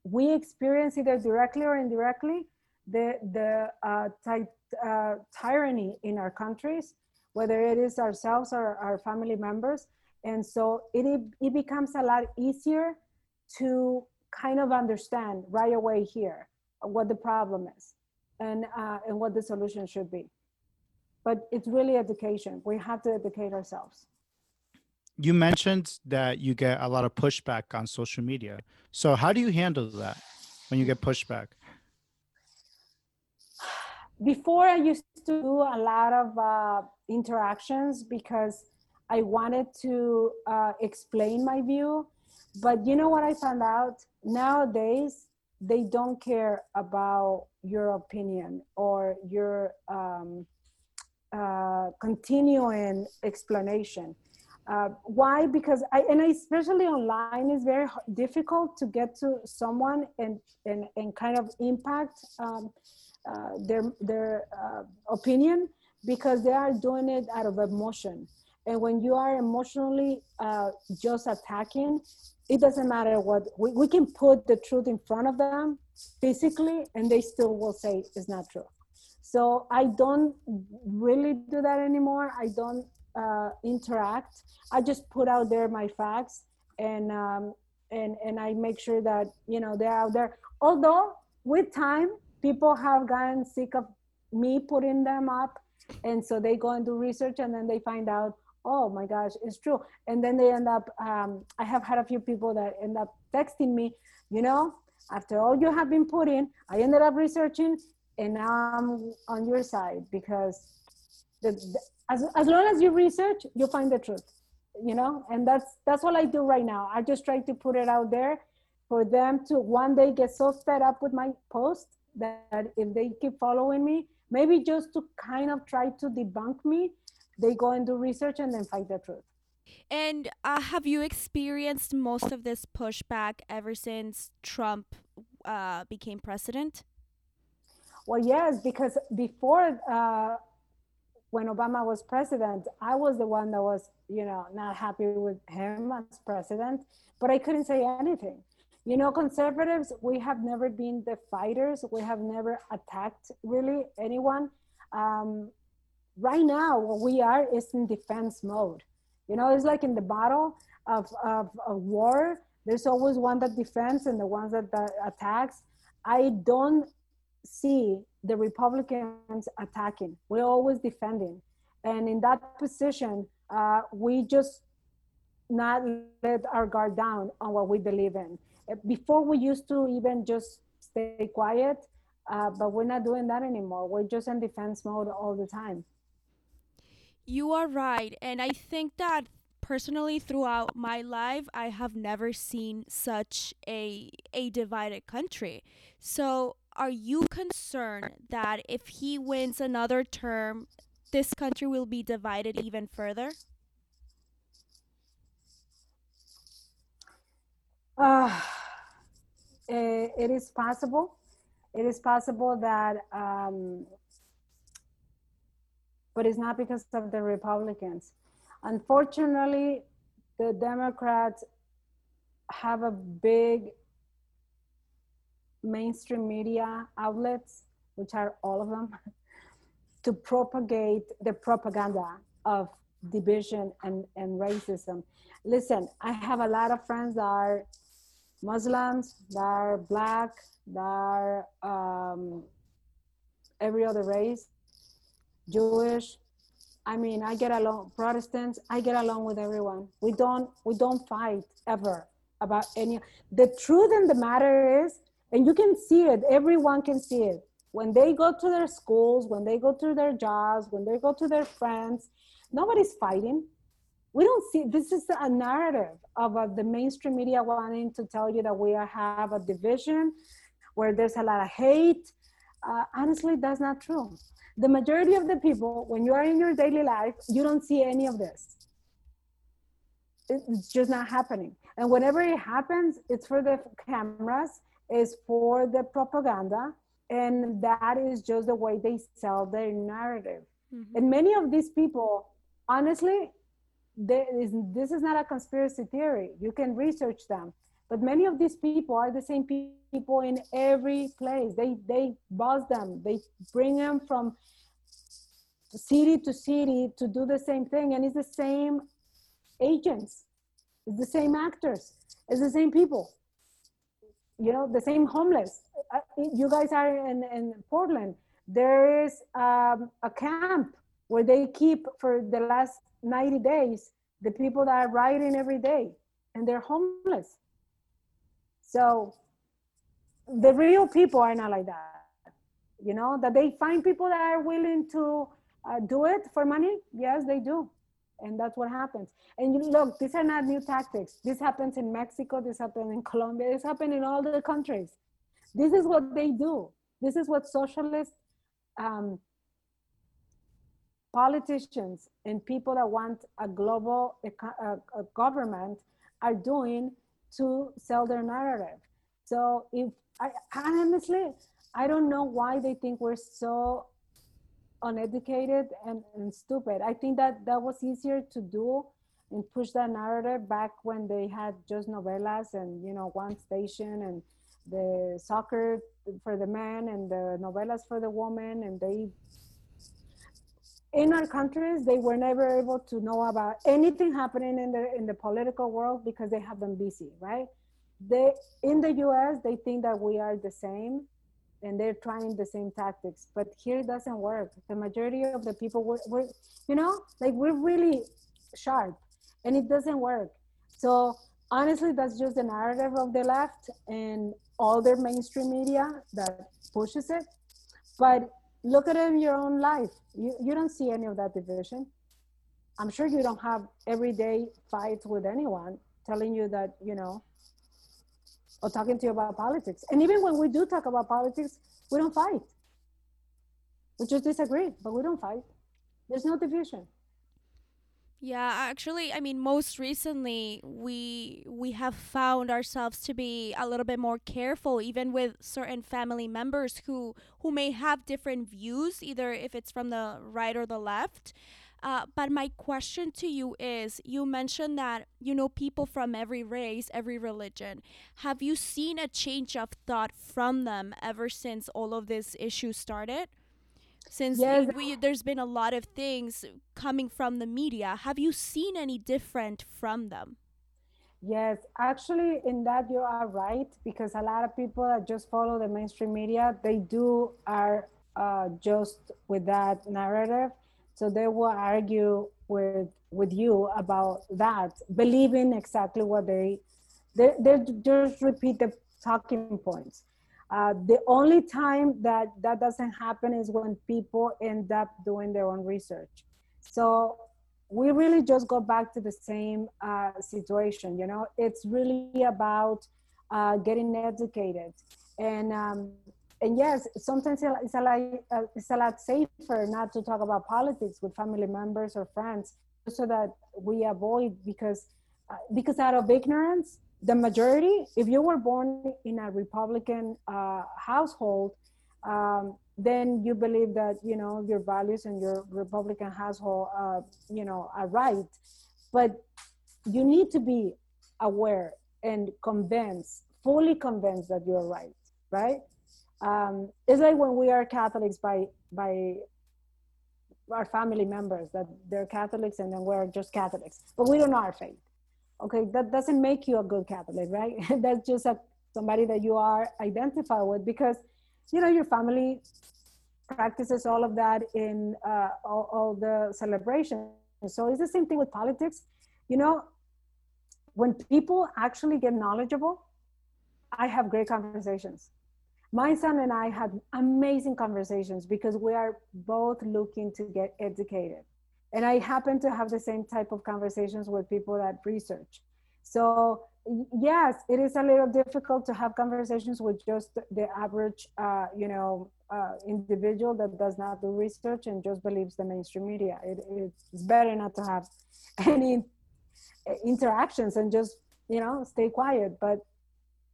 we experience either directly or indirectly the, the uh, uh, tyranny in our countries, whether it is ourselves or our family members. And so it, it becomes a lot easier to kind of understand right away here what the problem is and, uh, and what the solution should be. But it's really education. We have to educate ourselves you mentioned that you get a lot of pushback on social media. So how do you handle that when you get pushback? Before I used to do a lot of uh, interactions because I wanted to uh, explain my view. But you know what I found out? Nowadays, they don't care about your opinion or your um, uh, continuing explanation uh, why? Because I, and I especially online is very difficult to get to someone and, and, and kind of impact um, uh, their, their uh, opinion because they are doing it out of emotion. And when you are emotionally uh, just attacking, it doesn't matter what, we, we can put the truth in front of them physically and they still will say it's not true. So I don't really do that anymore. I don't uh, interact. I just put out there my facts and um, and and I make sure that you know they're out there. Although with time, people have gotten sick of me putting them up, and so they go and do research, and then they find out, oh my gosh, it's true, and then they end up. Um, I have had a few people that end up texting me, you know, after all you have been putting, I ended up researching, and now I'm on your side because the, the as as long as you research, you find the truth you know and that's that's what i do right now i just try to put it out there for them to one day get so fed up with my post that if they keep following me maybe just to kind of try to debunk me they go and do research and then find the truth and uh, have you experienced most of this pushback ever since trump uh, became president well yes because before uh, when Obama was president, I was the one that was, you know, not happy with him as president, but I couldn't say anything. You know, conservatives, we have never been the fighters. We have never attacked really anyone. Um, right now, what we are is in defense mode. You know, it's like in the battle of, of, of war, there's always one that defends and the ones that, that attacks. I don't see the Republicans attacking. We're always defending. And in that position, uh, we just not let our guard down on what we believe in. Before we used to even just stay quiet, uh, but we're not doing that anymore. We're just in defense mode all the time. You are right. And I think that personally throughout my life I have never seen such a a divided country. So are you concerned that if he wins another term, this country will be divided even further? Uh, it is possible. It is possible that, um, but it's not because of the Republicans. Unfortunately, the Democrats have a big mainstream media outlets, which are all of them, to propagate the propaganda of division and, and racism. Listen, I have a lot of friends that are Muslims, that are black, that are um, every other race, Jewish. I mean, I get along, Protestants, I get along with everyone. We don't, we don't fight ever about any. The truth in the matter is and you can see it everyone can see it when they go to their schools when they go to their jobs when they go to their friends nobody's fighting we don't see this is a narrative of uh, the mainstream media wanting to tell you that we have a division where there's a lot of hate uh, honestly that's not true. The majority of the people when you are in your daily life you don't see any of this. It's just not happening. And whenever it happens it's for the cameras is for the propaganda and that is just the way they sell their narrative. Mm-hmm. and many of these people honestly is, this is not a conspiracy theory. You can research them but many of these people are the same people in every place. They they buzz them. They bring them from city to city to do the same thing. And it's the same agents. It's the same actors. It's the same people. You know the same homeless. You guys are in, in portland. There is um, a camp where they keep for the last 90 days the people that are riding every day and they're homeless so the real people are not like that you know that they find people that are willing to uh, do it for money. Yes they do. And that's what happens. And you look these are not new tactics. This happens in mexico. This happens in colombia. This happens in all the countries. This is what they do. This is what socialist um, politicians and people that want a global a, a government are doing to sell their narrative so if I honestly i don't know why they think we're so uneducated and, and stupid. I think that that was easier to do and push that narrative back when they had just novelas and you know one station and the soccer for the men and the novelas for the woman and they in our countries they were never able to know about anything happening in the in the political world because they have them busy right? They in the us they think that we are the same and they're trying the same tactics but here it doesn't work. The majority of the people we're, we're you know like we're really sharp and it doesn't work. So honestly that's just the narrative of the left and all their mainstream media that pushes it. But look at it in your own life. You, you don't see any of that division. I'm sure you don't have everyday fights with anyone telling you that you know or talking to you about politics. And even when we do talk about politics we don't fight. We just disagree but we don't fight. There's no division Yeah, actually, I mean, most recently we we have found ourselves to be a little bit more careful, even with certain family members who who may have different views, either if it's from the right or the left. Uh, but my question to you is: You mentioned that you know people from every race, every religion. Have you seen a change of thought from them ever since all of this issue started? Since Yes. we, there's been a lot of things coming from the media have you seen any different from them Yes, actually, in that you are right because a lot of people that just follow the mainstream media, they do are uh, just with that narrative, so they will argue with with you about that, believing exactly what they they they just repeat the talking points. Uh, the only time that that doesn't happen is when people end up doing their own research. So we really just go back to the same uh, situation. You know, it's really about uh, getting educated, and um, and yes, sometimes it's a lot uh, it's a lot safer not to talk about politics with family members or friends, so that we avoid because uh, because out of ignorance, the majority, if you were born in a Republican uh, household. Um, then you believe that you know your values and your republican household uh, you know are right but you need to be aware and convinced fully convinced that you're right right um, it's like when we are catholics by by our family members that they're catholics and then we're just catholics but we don't know our faith okay that doesn't make you a good catholic right? That's just a somebody that you are identified with because you know your family practices all of that in uh, all, all the celebrations. So it's the same thing with politics. You know when people actually get knowledgeable i have great conversations. My son and i had amazing conversations because we are both looking to get educated and i happen to have the same type of conversations with people that research. So yes it is a little difficult to have conversations with just the average uh, you know uh, individual that does not do research and just believes the mainstream media. It, it's better not to have any interactions and just you know stay quiet. But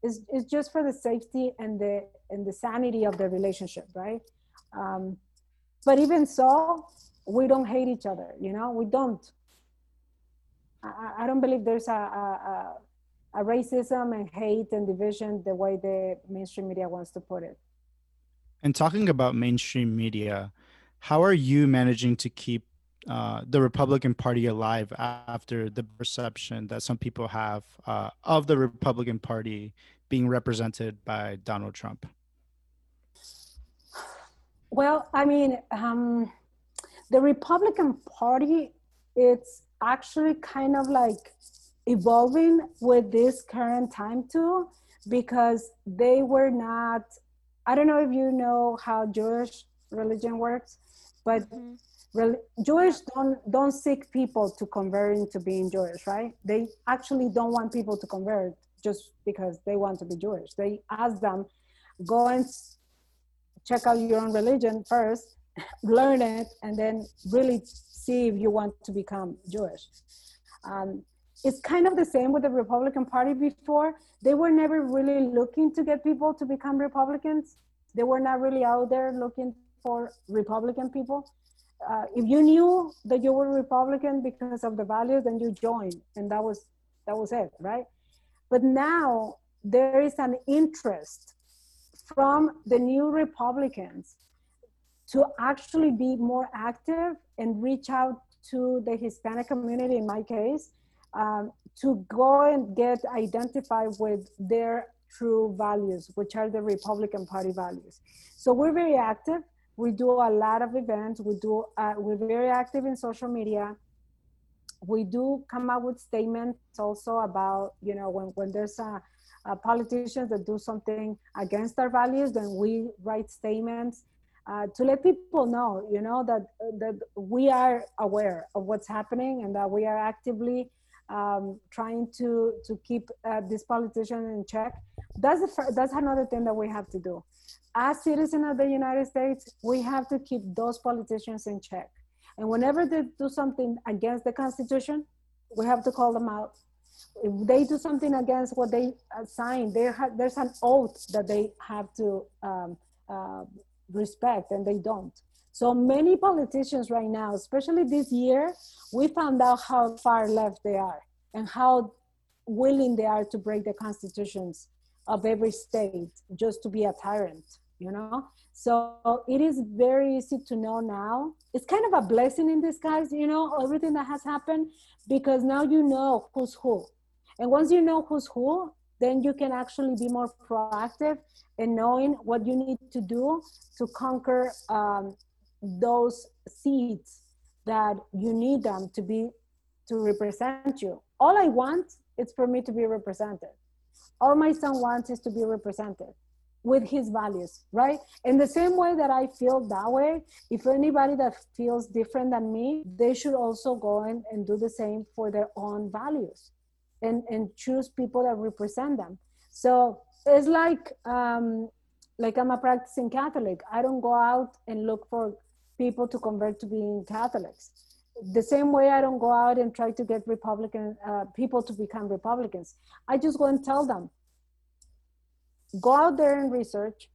it's, it's just for the safety and the and the sanity of the relationship right? Um, but even so we don't hate each other you know we don't i, I don't believe there's a, a, a, a racism and hate and division the way the mainstream media wants to put it And talking about mainstream media, how are you managing to keep uh, the Republican Party alive after the perception that some people have uh, of the Republican Party being represented by Donald Trump? Well, I mean, um, the Republican Party, it's actually kind of like evolving with this current time too, because they were not. I don't know if you know how Jewish religion works, but mm-hmm. rel- Jewish don't don't seek people to convert into being Jewish, right? They actually don't want people to convert just because they want to be Jewish. They ask them, go and check out your own religion first, learn it, and then really see if you want to become Jewish. Um, it's kind of the same with the Republican Party before. They were never really looking to get people to become Republicans. They were not really out there looking for Republican people. Uh, if you knew that you were Republican because of the values, then you joined, and that was that was it, right? But now there is an interest from the new Republicans to actually be more active and reach out to the Hispanic community, in my case, um, to go and get identified with their true values, which are the Republican Party values. So we're very active. We do a lot of events. We do. Uh, we're very active in social media. We do come out with statements also about you know when when there's a, a politicians that do something against our values, then we write statements. Uh, to let people know, you know, that that we are aware of what's happening and that we are actively um, trying to to keep uh, this politician in check. That's the that's another thing that we have to do. As citizens of the United States, we have to keep those politicians in check. And whenever they do something against the Constitution, we have to call them out. If they do something against what they signed, ha- there's an oath that they have to um, uh, respect, and they don't. So many politicians right now, especially this year, we found out how far left they are and how willing they are to break the constitutions of every state just to be a tyrant, you know? So it is very easy to know now. It's kind of a blessing in disguise, you know, everything that has happened, because now you know who's who. And once you know who's who, then you can actually be more proactive in knowing what you need to do to conquer um, those seats that you need them to be to represent you. All i want is for me to be represented. All my son wants is to be represented with his values right? In the same way that i feel that way if anybody that feels different than me they should also go and do the same for their own values and and choose people that represent them so it's like um like i'm a practicing catholic i don't go out and look for people to convert to being Catholics. The same way I don't go out and try to get Republican uh, people to become Republicans. I just go and tell them, go out there and research,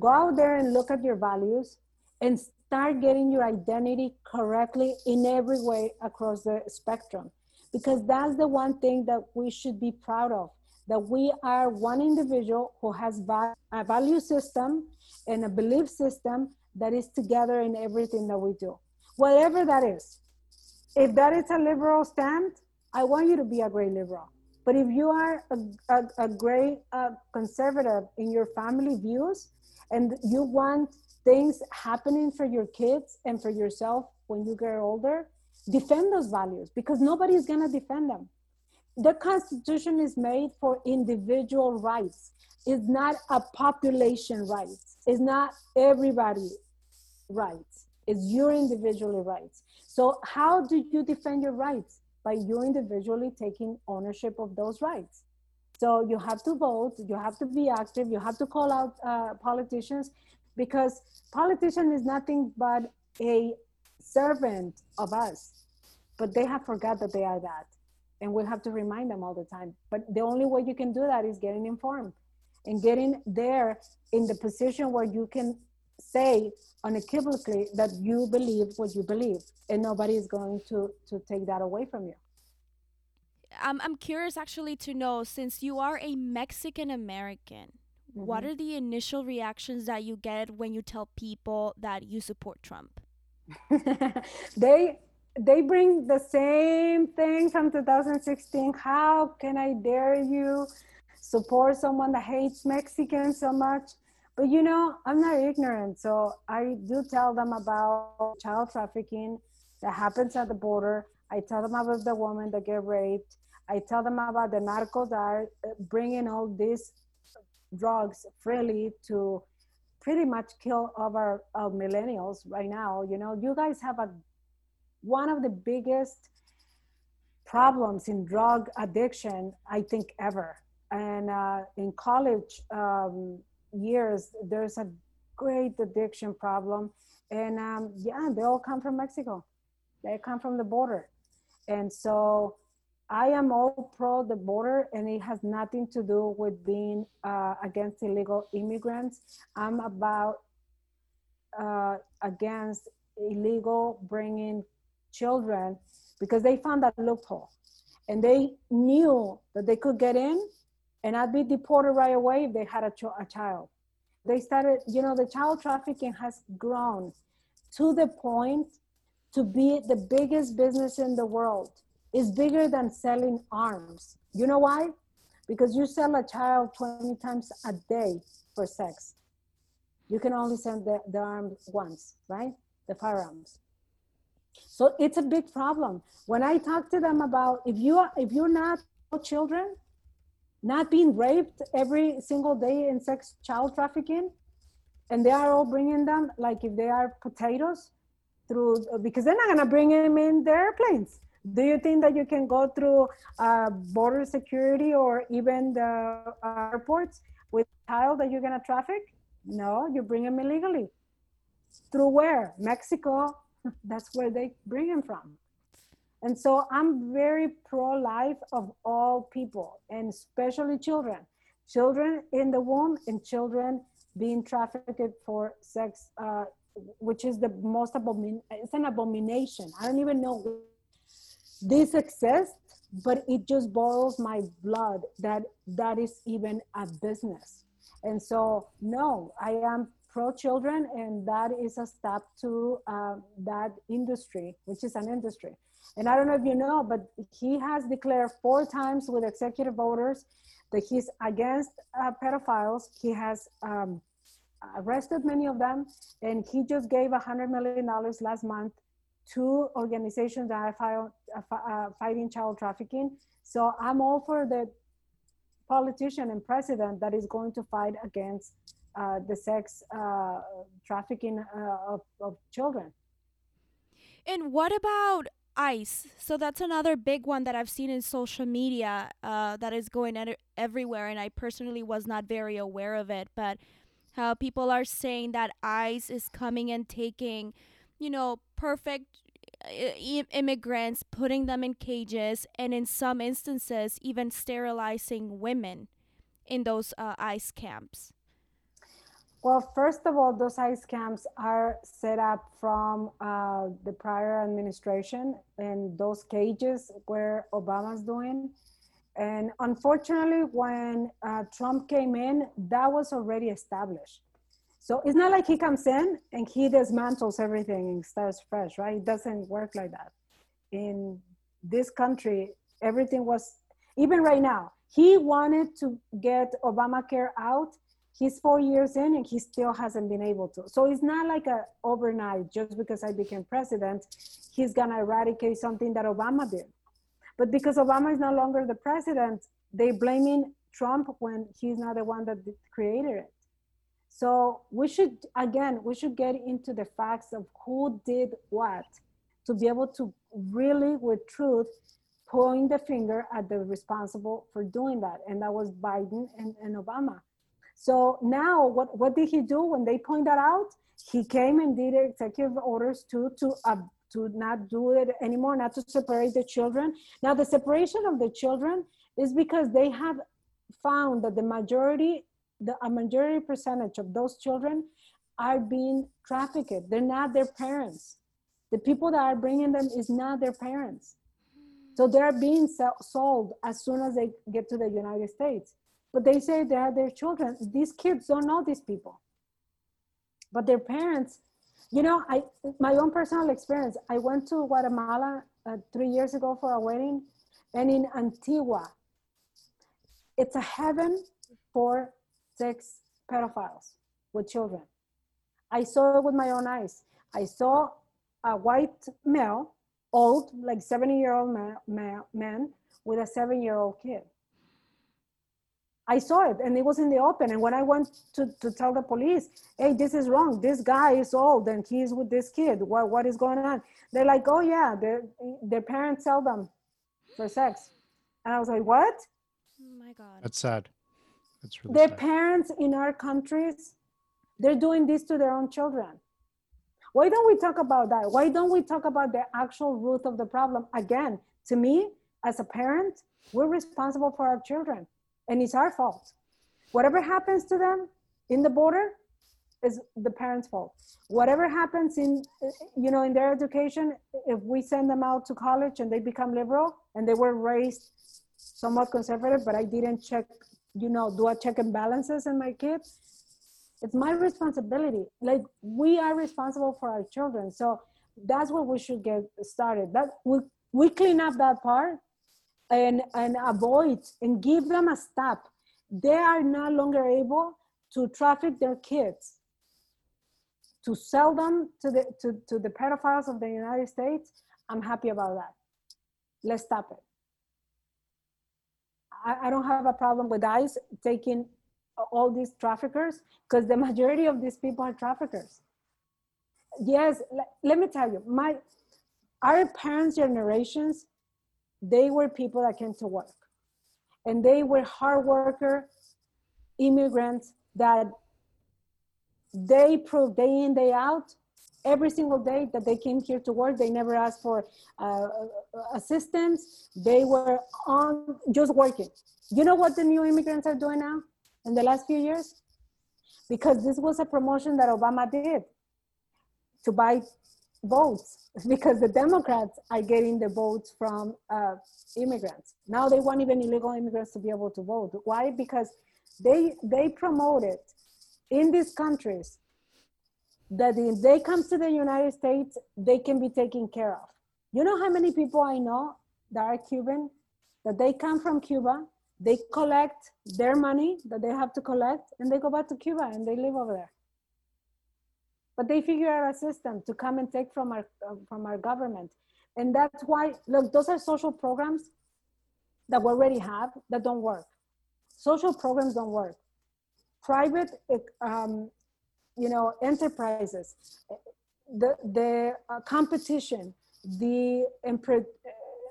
go out there and look at your values, and start getting your identity correctly in every way across the spectrum. Because that's the one thing that we should be proud of that we are one individual who has a value system and a belief system that is together in everything that we do, whatever that is. If that is a liberal stand, I want you to be a great liberal. But if you are a, a, a great uh, conservative in your family views and you want things happening for your kids and for yourself when you get older, defend those values because nobody's going to defend them. The Constitution is made for individual rights. It's not a population rights. It's not everybody rights. It's your individual rights. So how do you defend your rights? By you individually taking ownership of those rights. So you have to vote, you have to be active, you have to call out uh, politicians because politician is nothing but a servant of us. But they have forgot that they are that. And we have to remind them all the time. But the only way you can do that is getting informed and getting there in the position where you can say unequivocally that you believe what you believe and nobody is going to to take that away from you i'm, I'm curious actually to know since you are a mexican american mm-hmm. what are the initial reactions that you get when you tell people that you support trump they they bring the same thing from 2016 how can i dare you support someone that hates mexicans so much but you know, I'm not ignorant. So I do tell them about child trafficking that happens at the border. I tell them about the women that get raped. I tell them about the narcos that are bringing all these drugs freely to pretty much kill our, our millennials right now. You know, you guys have a one of the biggest problems in drug addiction, I think, ever. And uh, in college, um, years, there's a great addiction problem. And um, yeah, they all come from Mexico. They come from the border. And so I am all pro the border, and it has nothing to do with being uh, against illegal immigrants. I'm about uh, against illegal bringing children because they found that loophole and they knew that they could get in and I'd be deported right away if they had a, ch- a child. They started, you know, the child trafficking has grown to the point to be the biggest business in the world. It's bigger than selling arms. You know why? Because you sell a child 20 times a day for sex. You can only send the, the arms once, right? The firearms. So it's a big problem. When I talk to them about if you are, if you're not children, not being raped every single day in sex child trafficking, and they are all bringing them like if they are potatoes through because they're not gonna bring them in the airplanes. Do you think that you can go through uh, border security or even the airports with child that you're gonna traffic? No, you bring them illegally. Through where? Mexico. That's where they bring them from. And so I'm very pro life of all people, and especially children. Children in the womb and children being trafficked for sex, uh, which is the most abomin it's an abomination. I don't even know this exists, but it just boils my blood that that is even a business. And so, no, I am pro children, and that is a step to uh, that industry, which is an industry. And I don't know if you know, but he has declared four times with executive orders that he's against uh, pedophiles. He has um, arrested many of them, and he just gave a hundred million dollars last month to organizations that are uh, uh, fighting child trafficking. So I'm all for the politician and president that is going to fight against uh, the sex uh, trafficking uh, of, of children. And what about ICE. So that's another big one that I've seen in social media uh, that is going ed- everywhere, and I personally was not very aware of it. But how people are saying that ICE is coming and taking, you know, perfect immigrants, putting them in cages, and in some instances, even sterilizing women in those uh, ICE camps. Well, first of all, those ICE camps are set up from uh, the prior administration, and those cages where Obama's doing. And unfortunately, when uh, Trump came in, that was already established. So it's not like he comes in and he dismantles everything and starts fresh, right? It doesn't work like that. In this country, everything was, even right now, he wanted to get Obamacare out he's four years in and he still hasn't been able to. So it's not like a overnight, just because I became president, he's gonna eradicate something that Obama did. But because Obama is no longer the president, they blaming Trump when he's not the one that created it. So we should, again, we should get into the facts of who did what to be able to really, with truth, point the finger at the responsible for doing that. And that was Biden and, and Obama. So now, what, what did he do when they point that out? He came and did executive orders to to uh, to not do it anymore, not to separate the children. Now, the separation of the children is because they have found that the majority, the a majority percentage of those children are being trafficked. They're not their parents. The people that are bringing them is not their parents. So they're being sold as soon as they get to the United States but they say they are their children. These kids don't know these people. But their parents, you know, I my own personal experience. I went to Guatemala uh, three years ago for a wedding, and in Antigua, it's a heaven for sex pedophiles with children. I saw it with my own eyes. I saw a white male, old, like 70 year old man, man, man with a seven year old kid. I saw it and it was in the open. And when I went to, to tell the police, hey, this is wrong. This guy is old and he's with this kid. What, what is going on? They're like, oh, yeah, their, their parents sell them for sex. And I was like, what? Oh my God. That's sad. That's really their sad. parents in our countries, they're doing this to their own children. Why don't we talk about that? Why don't we talk about the actual root of the problem? Again, to me, as a parent, we're responsible for our children and it's our fault. Whatever happens to them in the border is the parents' fault. Whatever happens in, you know, in their education, if we send them out to college and they become liberal and they were raised somewhat conservative, but I didn't check, you know, do a check and balances in my kids, it's my responsibility. Like we are responsible for our children. So that's where we should get started. That we we clean up that part and and avoid and give them a stop. They are no longer able to traffic their kids to sell them to the to, to the pedophiles of the united states. I'm happy about that. Let's stop it I, I don't have a problem with ICE taking all these traffickers because the majority of these people are traffickers. Yes let, let me tell you my our parents generations they were people that came to work. And they were hard worker immigrants that they proved day in day out every single day that they came here to work they never asked for uh, assistance. They were on just working. You know what the new immigrants are doing now in the last few years? Because this was a promotion that obama did to buy votes because the democrats are getting the votes from uh, immigrants. Now they want even illegal immigrants to be able to vote. Why? Because they they promoted in these countries that if they come to the United States, they can be taken care of. You know how many people I know that are Cuban, that they come from Cuba, they collect their money that they have to collect, and they go back to Cuba and they live over there. But they figure out a system to come and take from our from our government, and that's why look, those are social programs that we already have that don't work. Social programs don't work. Private um, you know, enterprises, the, the uh, competition, the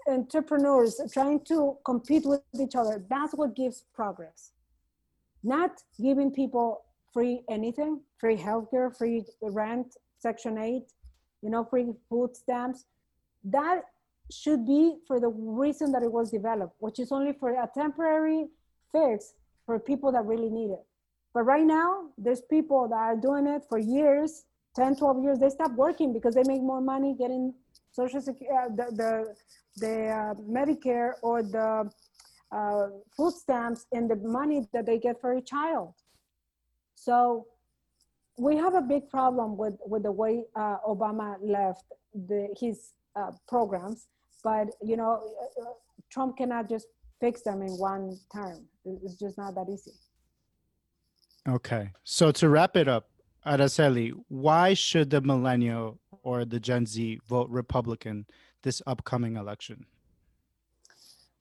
entrepreneurs trying to compete with each other, that's what gives progress. Not giving people free anything, free healthcare, free rent, Section 8, you know, free food stamps. That should be for the reason that it was developed, which is only for a temporary fix for people that really need it. But right now, there's people that are doing it for years, 10, 12 years. They stop working because they make more money getting social security, uh, the, the, the uh, Medicare or the uh, food stamps and the money that they get for a child. So we have a big problem with, with the way uh, Obama left the, his uh, programs, but you know, uh, Trump cannot just fix them in one term. It's just not that easy. Okay. So to wrap it up, Araceli, why should the millennial or the Gen Z vote Republican this upcoming election?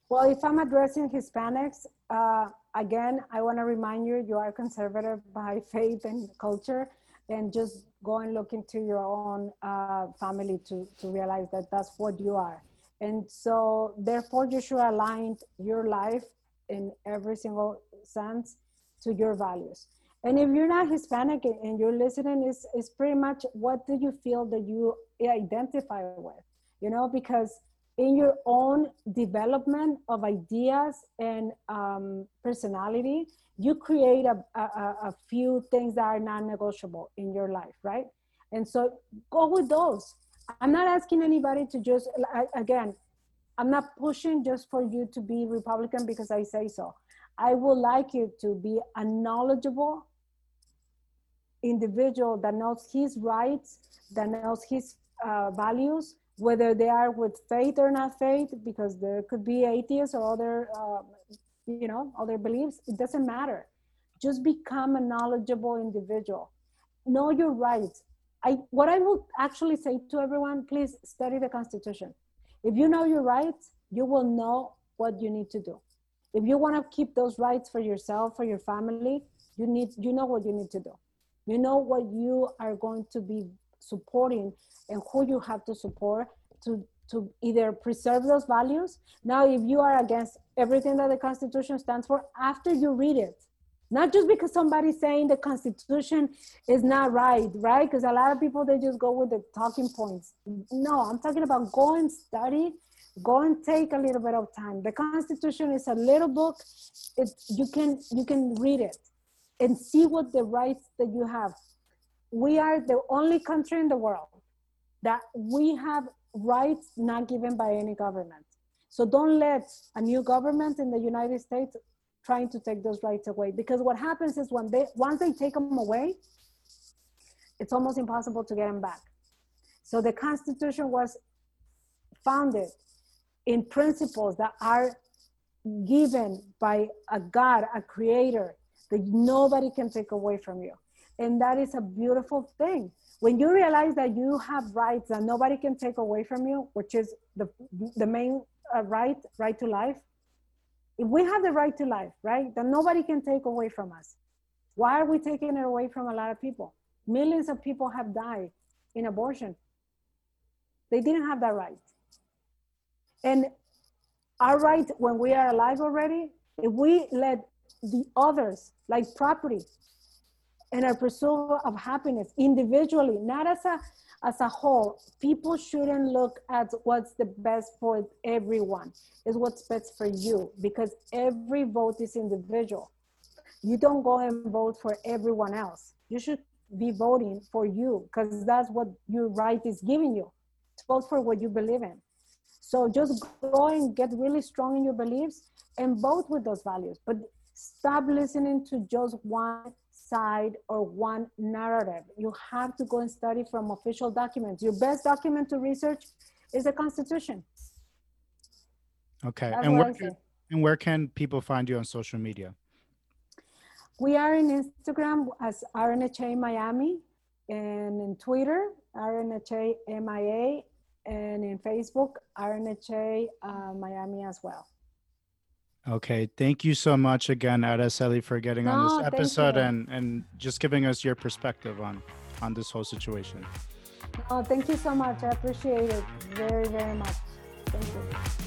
Well, if I'm addressing Hispanics, uh, again, I want to remind you, you are conservative by faith and culture, and just go and look into your own uh, family to, to realize that that's what you are. And so, therefore, you should align your life in every single sense to your values. And if you're not Hispanic and you're listening, is is pretty much what do you feel that you identify with? You know, because in your own development of ideas and um, personality, you create a, a, a few things that are non-negotiable in your life, right? And so go with those. I'm not asking anybody to just, again, I'm not pushing just for you to be Republican because I say so. I would like you to be a knowledgeable individual that knows his rights, that knows his uh, values, whether they are with faith or not faith, because there could be atheists or other, uh, you know, other beliefs. It doesn't matter. Just become a knowledgeable individual. Know your rights. I, what I would actually say to everyone, please study the Constitution. If you know your rights, you will know what you need to do if you want to keep those rights for yourself for your family you need you know what you need to do. You know what you are going to be supporting and who you have to support to to either preserve those values. Now if you are against everything that the constitution stands for after you read it not just because somebody's saying the constitution is not right right? Because a lot of people they just go with the talking points. No i'm talking about go and study go and take a little bit of time. The constitution is a little book. It you can you can read it and see what the rights that you have. We are the only country in the world that we have rights not given by any government. So don't let a new government in the united states trying to take those rights away because what happens is when they once they take them away it's almost impossible to get them back. So the constitution was founded in principles that are given by a god a creator that nobody can take away from you. And that is a beautiful thing. When you realize that you have rights that nobody can take away from you which is the the main uh, right right to life if we have the right to life right that nobody can take away from us why are we taking it away from a lot of people? Millions of people have died in abortion. They didn't have that right and our right when we are alive already if we let the others like property and our pursuit of happiness individually, not as a as a whole. People shouldn't look at what's the best for everyone. Is what's best for you because every vote is individual. You don't go and vote for everyone else. You should be voting for you because that's what your right is giving you. To vote for what you believe in. So just go and get really strong in your beliefs and vote with those values. But stop listening to just one side or one narrative. You have to go and study from official documents. Your best document to research is the Constitution. Okay. That's And where can, and where can people find you on social media? We are in Instagram as RNHA Miami and in Twitter, RNHA MIA, and in Facebook, RNHA uh, Miami as well. Okay. Thank you so much again, Araceli, for getting on this episode and and just giving us your perspective on on this whole situation. Oh, thank you so much. I appreciate it very, very much. Thank you.